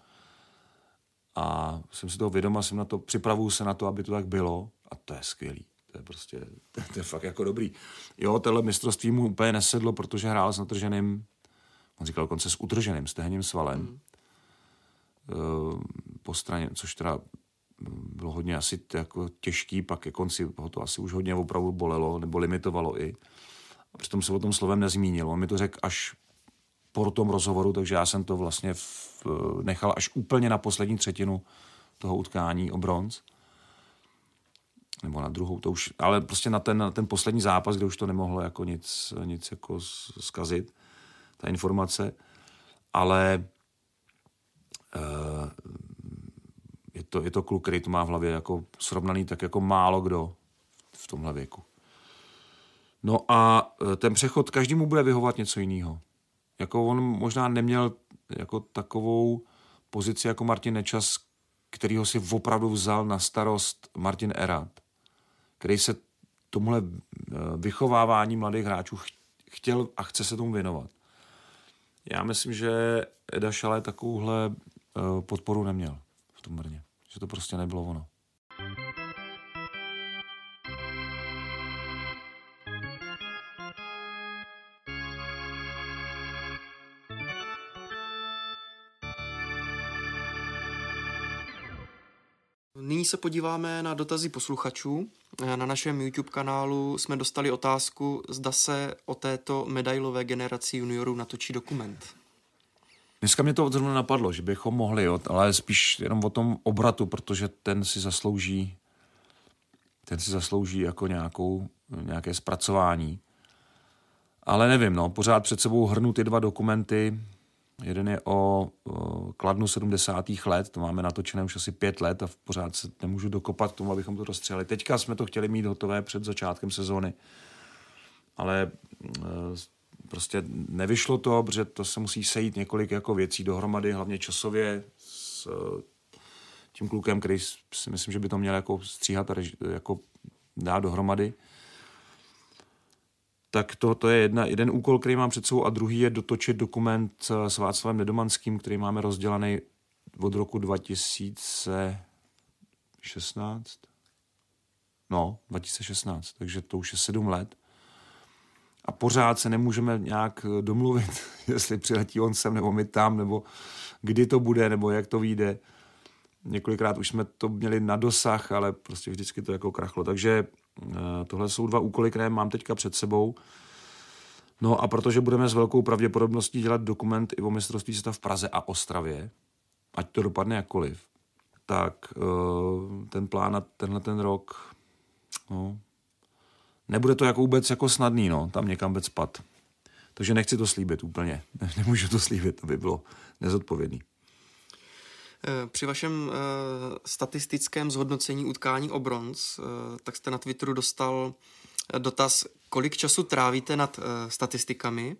S4: A jsem si toho vědoma, jsem na to, připravuju se na to, aby to tak bylo a to je skvělý. To je prostě, to, to je fakt jako dobrý. Jo, tohle mistrovství mu úplně nesedlo, protože hrál s natrženým, on říkal konce s utrženým stehenním svalem. Mm. Po straně, což teda bylo hodně asi jako těžký, pak ke konci ho to asi už hodně opravdu bolelo, nebo limitovalo i. A přitom se o tom slovem nezmínil. On mi to řekl až po tom rozhovoru, takže já jsem to vlastně v, nechal až úplně na poslední třetinu toho utkání o bronz. Nebo na druhou, to už, ale prostě na ten, na ten poslední zápas, kde už to nemohlo jako nic, nic jako zkazit, ta informace. Ale uh, je to, je to kluk, který to má v hlavě jako srovnaný tak jako málo kdo v tomhle věku. No a e, ten přechod každému bude vyhovat něco jiného. Jako on možná neměl jako takovou pozici jako Martin Nečas, kterýho si opravdu vzal na starost Martin Erat, který se tomuhle e, vychovávání mladých hráčů chtěl a chce se tomu věnovat. Já myslím, že Eda Šale takovouhle e, podporu neměl v tom Brně. Že to prostě nebylo ono.
S3: Nyní se podíváme na dotazy posluchačů. Na našem YouTube kanálu jsme dostali otázku, zda se o této medailové generaci juniorů natočí dokument.
S4: Dneska mě to zrovna napadlo, že bychom mohli, jo, ale spíš jenom o tom obratu, protože ten si zaslouží ten si zaslouží jako nějakou, nějaké zpracování. Ale nevím, no, pořád před sebou hrnu ty dva dokumenty, Jeden je o, o Kladnu 70. let, to máme natočené už asi pět let a pořád se nemůžu dokopat k tomu, abychom to rozstřeli. Teďka jsme to chtěli mít hotové před začátkem sezóny, ale e, prostě nevyšlo to, protože to se musí sejít několik jako věcí dohromady, hlavně časově s e, tím klukem, který si myslím, že by to měl jako stříhat a jako dát dohromady tak to, to je jedna, jeden úkol, který mám před sebou a druhý je dotočit dokument s Václavem Nedomanským, který máme rozdělaný od roku 2016. No, 2016, takže to už je sedm let. A pořád se nemůžeme nějak domluvit, jestli přiletí on sem, nebo my tam, nebo kdy to bude, nebo jak to vyjde. Několikrát už jsme to měli na dosah, ale prostě vždycky to jako krachlo. Takže Eh, tohle jsou dva úkoly, které mám teďka před sebou. No a protože budeme s velkou pravděpodobností dělat dokument i o mistrovství světa v Praze a Ostravě, ať to dopadne jakkoliv, tak uh, ten plán na tenhle ten rok, no, nebude to jako vůbec jako snadný, no, tam někam vůbec spad. Takže nechci to slíbit úplně. Nemůžu to slíbit, to by bylo nezodpovědný.
S3: Eh, při vašem uh, statistickém zhodnocení utkání o bronz, uh, tak jste na Twitteru dostal dotaz, kolik času trávíte nad uh, statistikami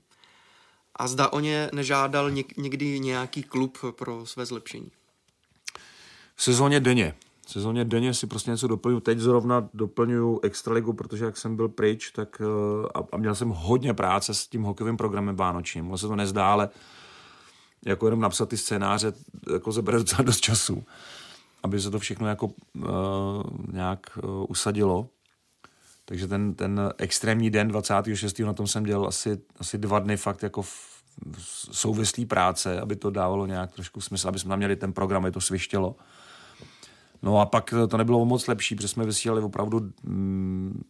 S3: a zda o ně nežádal něk- někdy nějaký klub pro své zlepšení.
S4: V sezóně denně. Sezóně denně si prostě něco doplňuji. Teď zrovna doplňuju extraligu, protože jak jsem byl pryč, tak uh, a, a měl jsem hodně práce s tím hokejovým programem vánočním. Ono se to nezdá, ale jako jenom napsat ty scénáře jako zabere docela dost času, aby se to všechno jako uh, nějak uh, usadilo. Takže ten, ten extrémní den 26. na tom jsem dělal asi, asi dva dny fakt jako v, v souvislý práce, aby to dávalo nějak trošku smysl, aby jsme tam měli ten program, aby to svištělo. No a pak to nebylo moc lepší, protože jsme vysílali opravdu mm,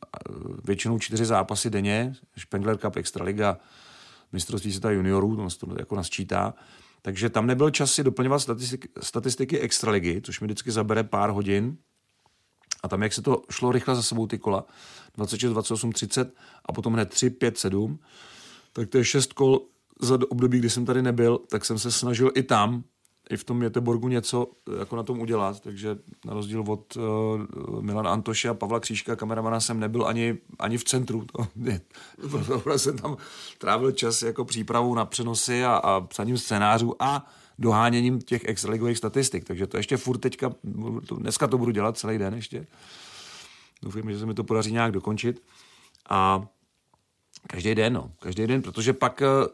S4: většinou čtyři zápasy denně, Spengler Cup, Extraliga, mistrovství světa juniorů, to nás to jako nás čítá. Takže tam nebyl čas si doplňovat statistiky, statistiky extraligy, což mi vždycky zabere pár hodin. A tam, jak se to šlo rychle za sebou ty kola, 26, 28, 30 a potom hned 3, 5, 7, tak to je 6 kol za období, kdy jsem tady nebyl, tak jsem se snažil i tam, i v tom Jeteborgu něco jako na tom udělat, takže na rozdíl od uh, Milana Antoše a Pavla Křížka, kameramana, jsem nebyl ani, ani v centru. To, to, jsem tam trávil čas jako přípravou na přenosy a, a psaním scénářů a doháněním těch extraligových statistik. Takže to ještě furt teďka, dneska to budu dělat celý den ještě. Doufám, že se mi to podaří nějak dokončit. A každý den, no. Každý den, protože pak uh,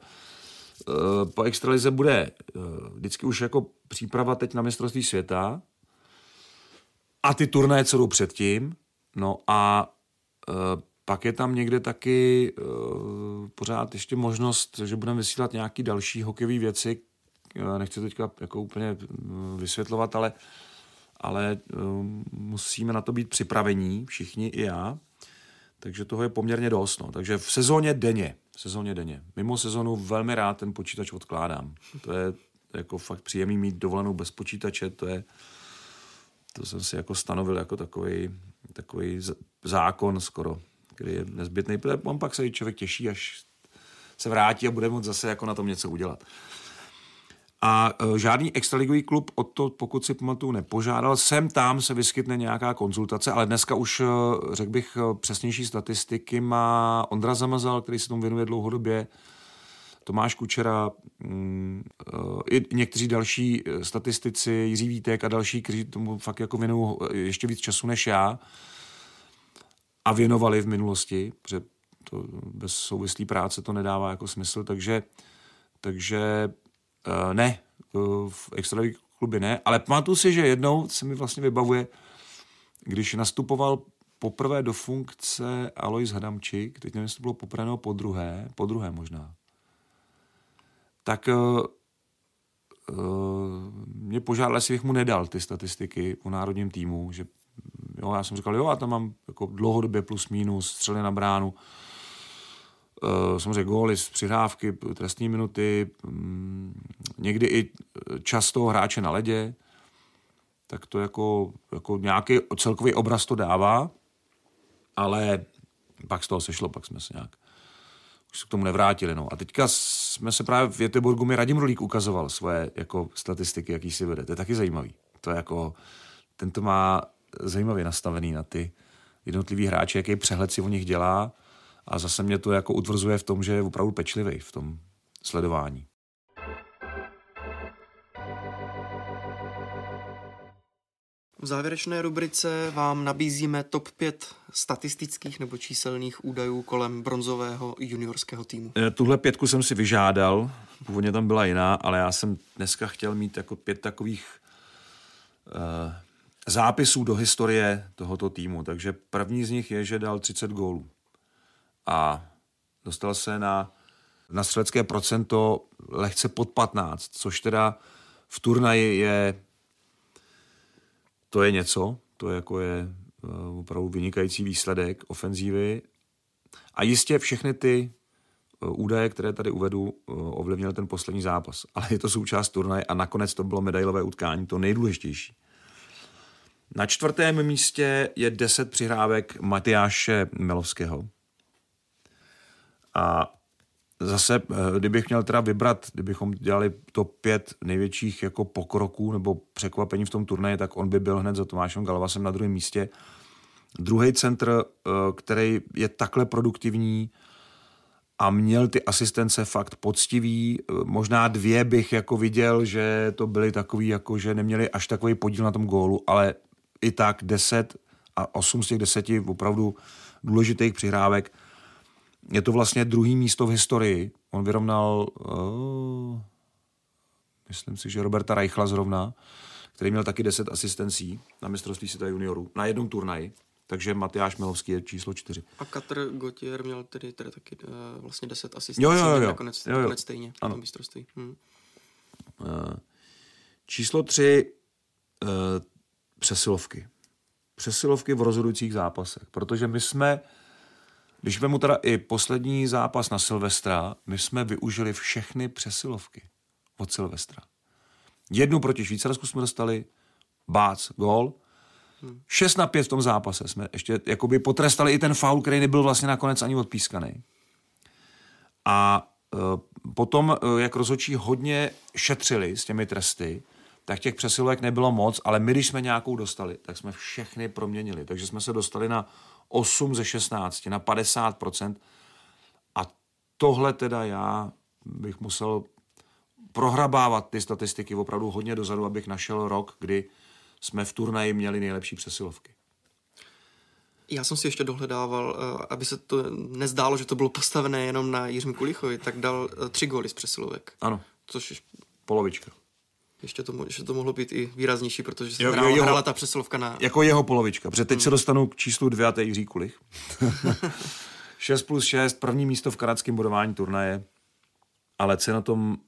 S4: po extralize bude uh, vždycky už jako příprava teď na mistrovství světa a ty turnaje, co jdou předtím. No a uh, pak je tam někde taky pořád ještě možnost, že budeme vysílat nějaký další hokejové věci, nechci teďka jako úplně vysvětlovat, ale, ale musíme na to být připravení, všichni i já. Takže toho je poměrně dost. No. Takže v sezóně denně. V sezóně denně. Mimo sezónu velmi rád ten počítač odkládám. To je jako fakt příjemný mít dovolenou bez počítače. To je, to jsem si jako stanovil jako takový, takový zákon skoro, který je nezbytný, on pak se člověk těší, až se vrátí a bude moct zase jako na tom něco udělat. A e, žádný extraligový klub o to, pokud si pamatuju, nepožádal. Sem tam se vyskytne nějaká konzultace, ale dneska už, e, řekl bych, e, přesnější statistiky má Ondra Zamazal, který se tomu věnuje dlouhodobě, Tomáš Kučera, mm, i někteří další statistici, Jiří Vítek a další, kteří tomu fakt jako věnují ještě víc času než já a věnovali v minulosti, protože to bez souvislý práce to nedává jako smysl, takže, takže Uh, ne, uh, v extraligový kluby ne, ale pamatuju si, že jednou se mi vlastně vybavuje, když nastupoval poprvé do funkce Alois Hadamčík, teď nevím, jestli to bylo poprvé nebo po druhé, po druhé možná, tak uh, mě požádal, jestli bych mu nedal ty statistiky o národním týmu, že jo, já jsem říkal, jo, já tam mám jako dlouhodobě plus minus, střely na bránu, samozřejmě góly z přihrávky, trestní minuty, mm, někdy i čas toho hráče na ledě, tak to jako, jako nějaký celkový obraz to dává, ale pak z toho sešlo, pak jsme se nějak už se k tomu nevrátili. No. A teďka jsme se právě v Jeteborgu, mi Radim Rolík ukazoval svoje jako statistiky, jaký si vede. To je taky zajímavý. To je jako, ten to má zajímavě nastavený na ty jednotlivý hráče, jaký přehled si o nich dělá a zase mě to jako utvrzuje v tom, že je opravdu pečlivý v tom sledování.
S3: V závěrečné rubrice vám nabízíme top 5 statistických nebo číselných údajů kolem bronzového juniorského týmu.
S4: Eh, tuhle pětku jsem si vyžádal, původně tam byla jiná, ale já jsem dneska chtěl mít jako pět takových uh, zápisů do historie tohoto týmu. Takže první z nich je, že dal 30 gólů a dostal se na, na střelecké procento lehce pod 15, což teda v turnaji je to je něco, to je jako je uh, opravdu vynikající výsledek ofenzívy. A jistě všechny ty uh, údaje, které tady uvedu, uh, ovlivnil ten poslední zápas. Ale je to součást turnaje a nakonec to bylo medailové utkání, to nejdůležitější. Na čtvrtém místě je 10 přihrávek Matyáše Melovského, a zase, eh, kdybych měl teda vybrat, kdybychom dělali to pět největších jako pokroků nebo překvapení v tom turnaji, tak on by byl hned za Tomášem Galvasem na druhém místě. Druhý centr, eh, který je takhle produktivní a měl ty asistence fakt poctivý, eh, možná dvě bych jako viděl, že to byly takový, jako že neměli až takový podíl na tom gólu, ale i tak deset a osm z těch deseti opravdu důležitých přihrávek – je to vlastně druhý místo v historii. On vyrovnal, uh, myslím si, že Roberta Reichla zrovna, který měl taky 10 asistencí na mistrovství světa juniorů na jednom turnaji. Takže Matyáš Milovský je číslo čtyři.
S3: A Katr Gotier měl tedy, tedy taky uh, vlastně 10 asistencí.
S4: Jo, jo, jo.
S3: Nakonec,
S4: jo, jo.
S3: nakonec stejně
S4: ano.
S3: na mistrovství. Hmm.
S4: Uh, číslo tři uh, přesilovky. Přesilovky v rozhodujících zápasech. Protože my jsme když vemu teda i poslední zápas na Silvestra, my jsme využili všechny přesilovky od Silvestra. Jednu proti Švýcarsku jsme dostali, bác, gol. 6 na 5 v tom zápase jsme ještě jakoby potrestali i ten faul, který nebyl vlastně nakonec ani odpískaný. A potom, eh, jak rozhodčí hodně šetřili s těmi tresty, tak těch přesilovek nebylo moc, ale my, když jsme nějakou dostali, tak jsme všechny proměnili. Takže jsme se dostali na 8 ze 16, na 50%. A tohle teda já bych musel prohrabávat ty statistiky opravdu hodně dozadu, abych našel rok, kdy jsme v turnaji měli nejlepší přesilovky.
S3: Já jsem si ještě dohledával, eh, aby se to nezdálo, že to bylo postavené jenom na Jiřím Kulichovi, tak dal eh, tři góly z přesilovek.
S4: Ano.
S3: Což
S4: Polovička.
S3: Ještě to, ještě to mohlo být i výraznější, protože se
S4: Jo,
S3: hrála,
S4: jeho-
S3: hrála ta přesilovka na...
S4: Jako jeho polovička, protože teď hmm. se dostanu k číslu dvě a to je Jiří Kulich. 6 plus 6, první místo v kanadském bodování turnaje, ale co je na tom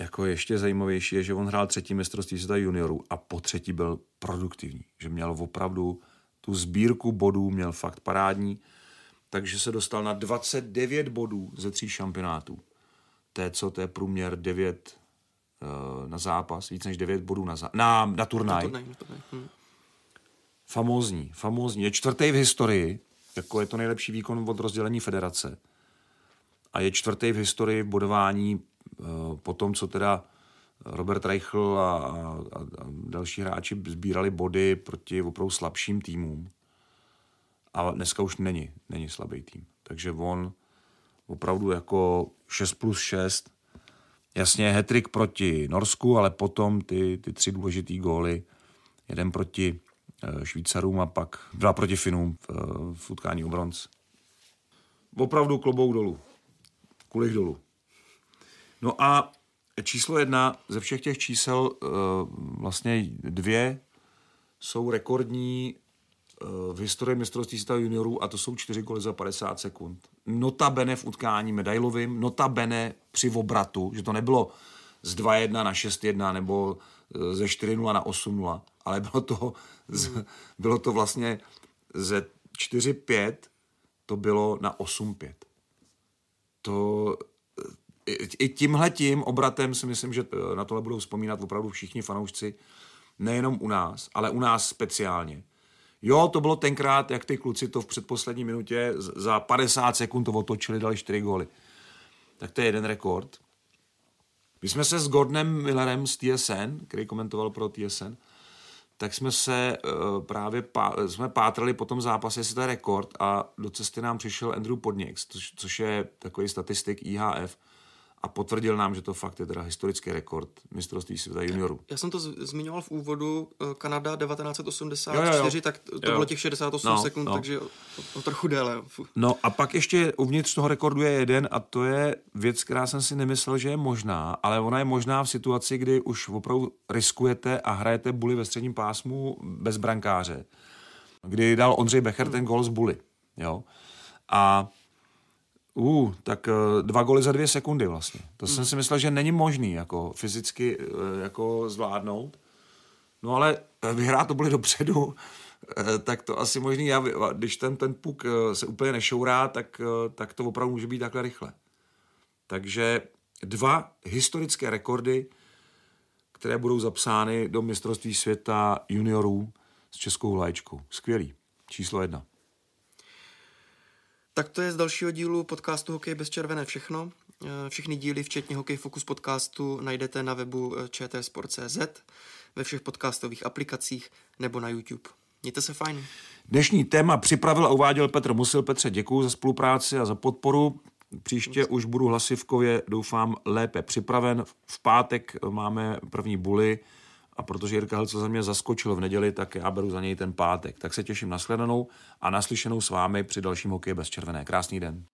S4: jako ještě zajímavější je, že on hrál třetí mistrovství světa juniorů a po třetí byl produktivní, že měl opravdu tu sbírku bodů, měl fakt parádní, takže se dostal na 29 bodů ze tří šampionátů. To je co, to je průměr 9 eh, na zápas, víc než 9 bodů na, zá- na, na turnaj.
S3: turnaj, na turnaj. Hm.
S4: Famózní, famózní. Je čtvrtý v historii, jako je to nejlepší výkon od rozdělení federace. A je čtvrtý v historii v bodování eh, po tom, co teda Robert Reichl a, a, a a další hráči sbírali body proti opravdu slabším týmům. A dneska už není, není slabý tým. Takže on opravdu jako 6 plus 6, jasně hetrik proti Norsku, ale potom ty, ty tři důležitý góly, jeden proti eh, Švýcarům a pak dva proti Finům v, eh, v utkání o bronz. Opravdu klobouk dolů. Kulich dolů. No a číslo jedna ze všech těch čísel eh, vlastně dvě jsou rekordní v historii mistrovství světa juniorů a to jsou čtyři goly za 50 sekund. Notabene v utkání medailovým, notabene při obratu, že to nebylo z 2-1 na 6-1 nebo eh, ze 4-0 na 8-0, ale bylo to, z, bylo to vlastně ze 4-5 to bylo na 8-5. To i, i tímhletím obratem si myslím, že eh, na tohle budou vzpomínat opravdu všichni fanoušci, nejenom u nás, ale u nás speciálně. Jo, to bylo tenkrát, jak ty kluci to v předposlední minutě za 50 sekund to otočili, dali 4 góly. Tak to je jeden rekord. My jsme se s Gordonem Millerem z TSN, který komentoval pro TSN, tak jsme se uh, právě pá, jsme pátrali po tom zápase, jestli to je rekord a do cesty nám přišel Andrew Podněks, což, což je takový statistik IHF a potvrdil nám, že to fakt je teda historický rekord mistrovství světa juniorů.
S3: Já jsem to z- zmiňoval v úvodu, eh, Kanada 1984,
S4: Jo, jo, jo.
S3: tak to
S4: Jo.
S3: bylo těch 68
S4: No,
S3: sekund,
S4: no.
S3: takže o, o trochu déle. jo. Fu.
S4: No a pak ještě uvnitř toho rekordu je jeden a to je věc, která jsem si nemyslel, že je možná, ale ona je možná v situaci, kdy už opravdu riskujete a hrajete buly ve středním pásmu bez brankáře. Kdy dal Ondřej Becher ten gol z buly. Jo? A Uh, tak eh, dva goly za dvě sekundy vlastně. To jsem si myslel, že není možný jako fyzicky eh, jako zvládnout. No ale eh, vyhrát to byli dopředu, tak to asi možný. Já, když ten, ten puk se úplně nešourá, tak, tak to opravdu může být takhle rychle. Takže dva historické rekordy, které budou zapsány do mistrovství světa juniorů s českou vlaječkou. Skvělý. Číslo jedna.
S3: Tak to je z dalšího dílu podcastu Hokej bez červené všechno. Eh, Všechny díly, včetně Hokej Focus podcastu, najdete na webu eh, čtsport.cz, ve všech podcastových aplikacích nebo na YouTube. Mějte se fajn.
S4: Dnešní téma připravil a uváděl Petr Musil. Petře, děkuji za spolupráci a za podporu. Příště už budu hlasivkově, doufám, lépe připraven. V pátek máme první buly a protože Jirka Helco za mě zaskočil v neděli, tak já beru za něj ten pátek. Tak se těším na shledanou a naslyšenou s vámi při dalším hokeji bez červené. Krásný den.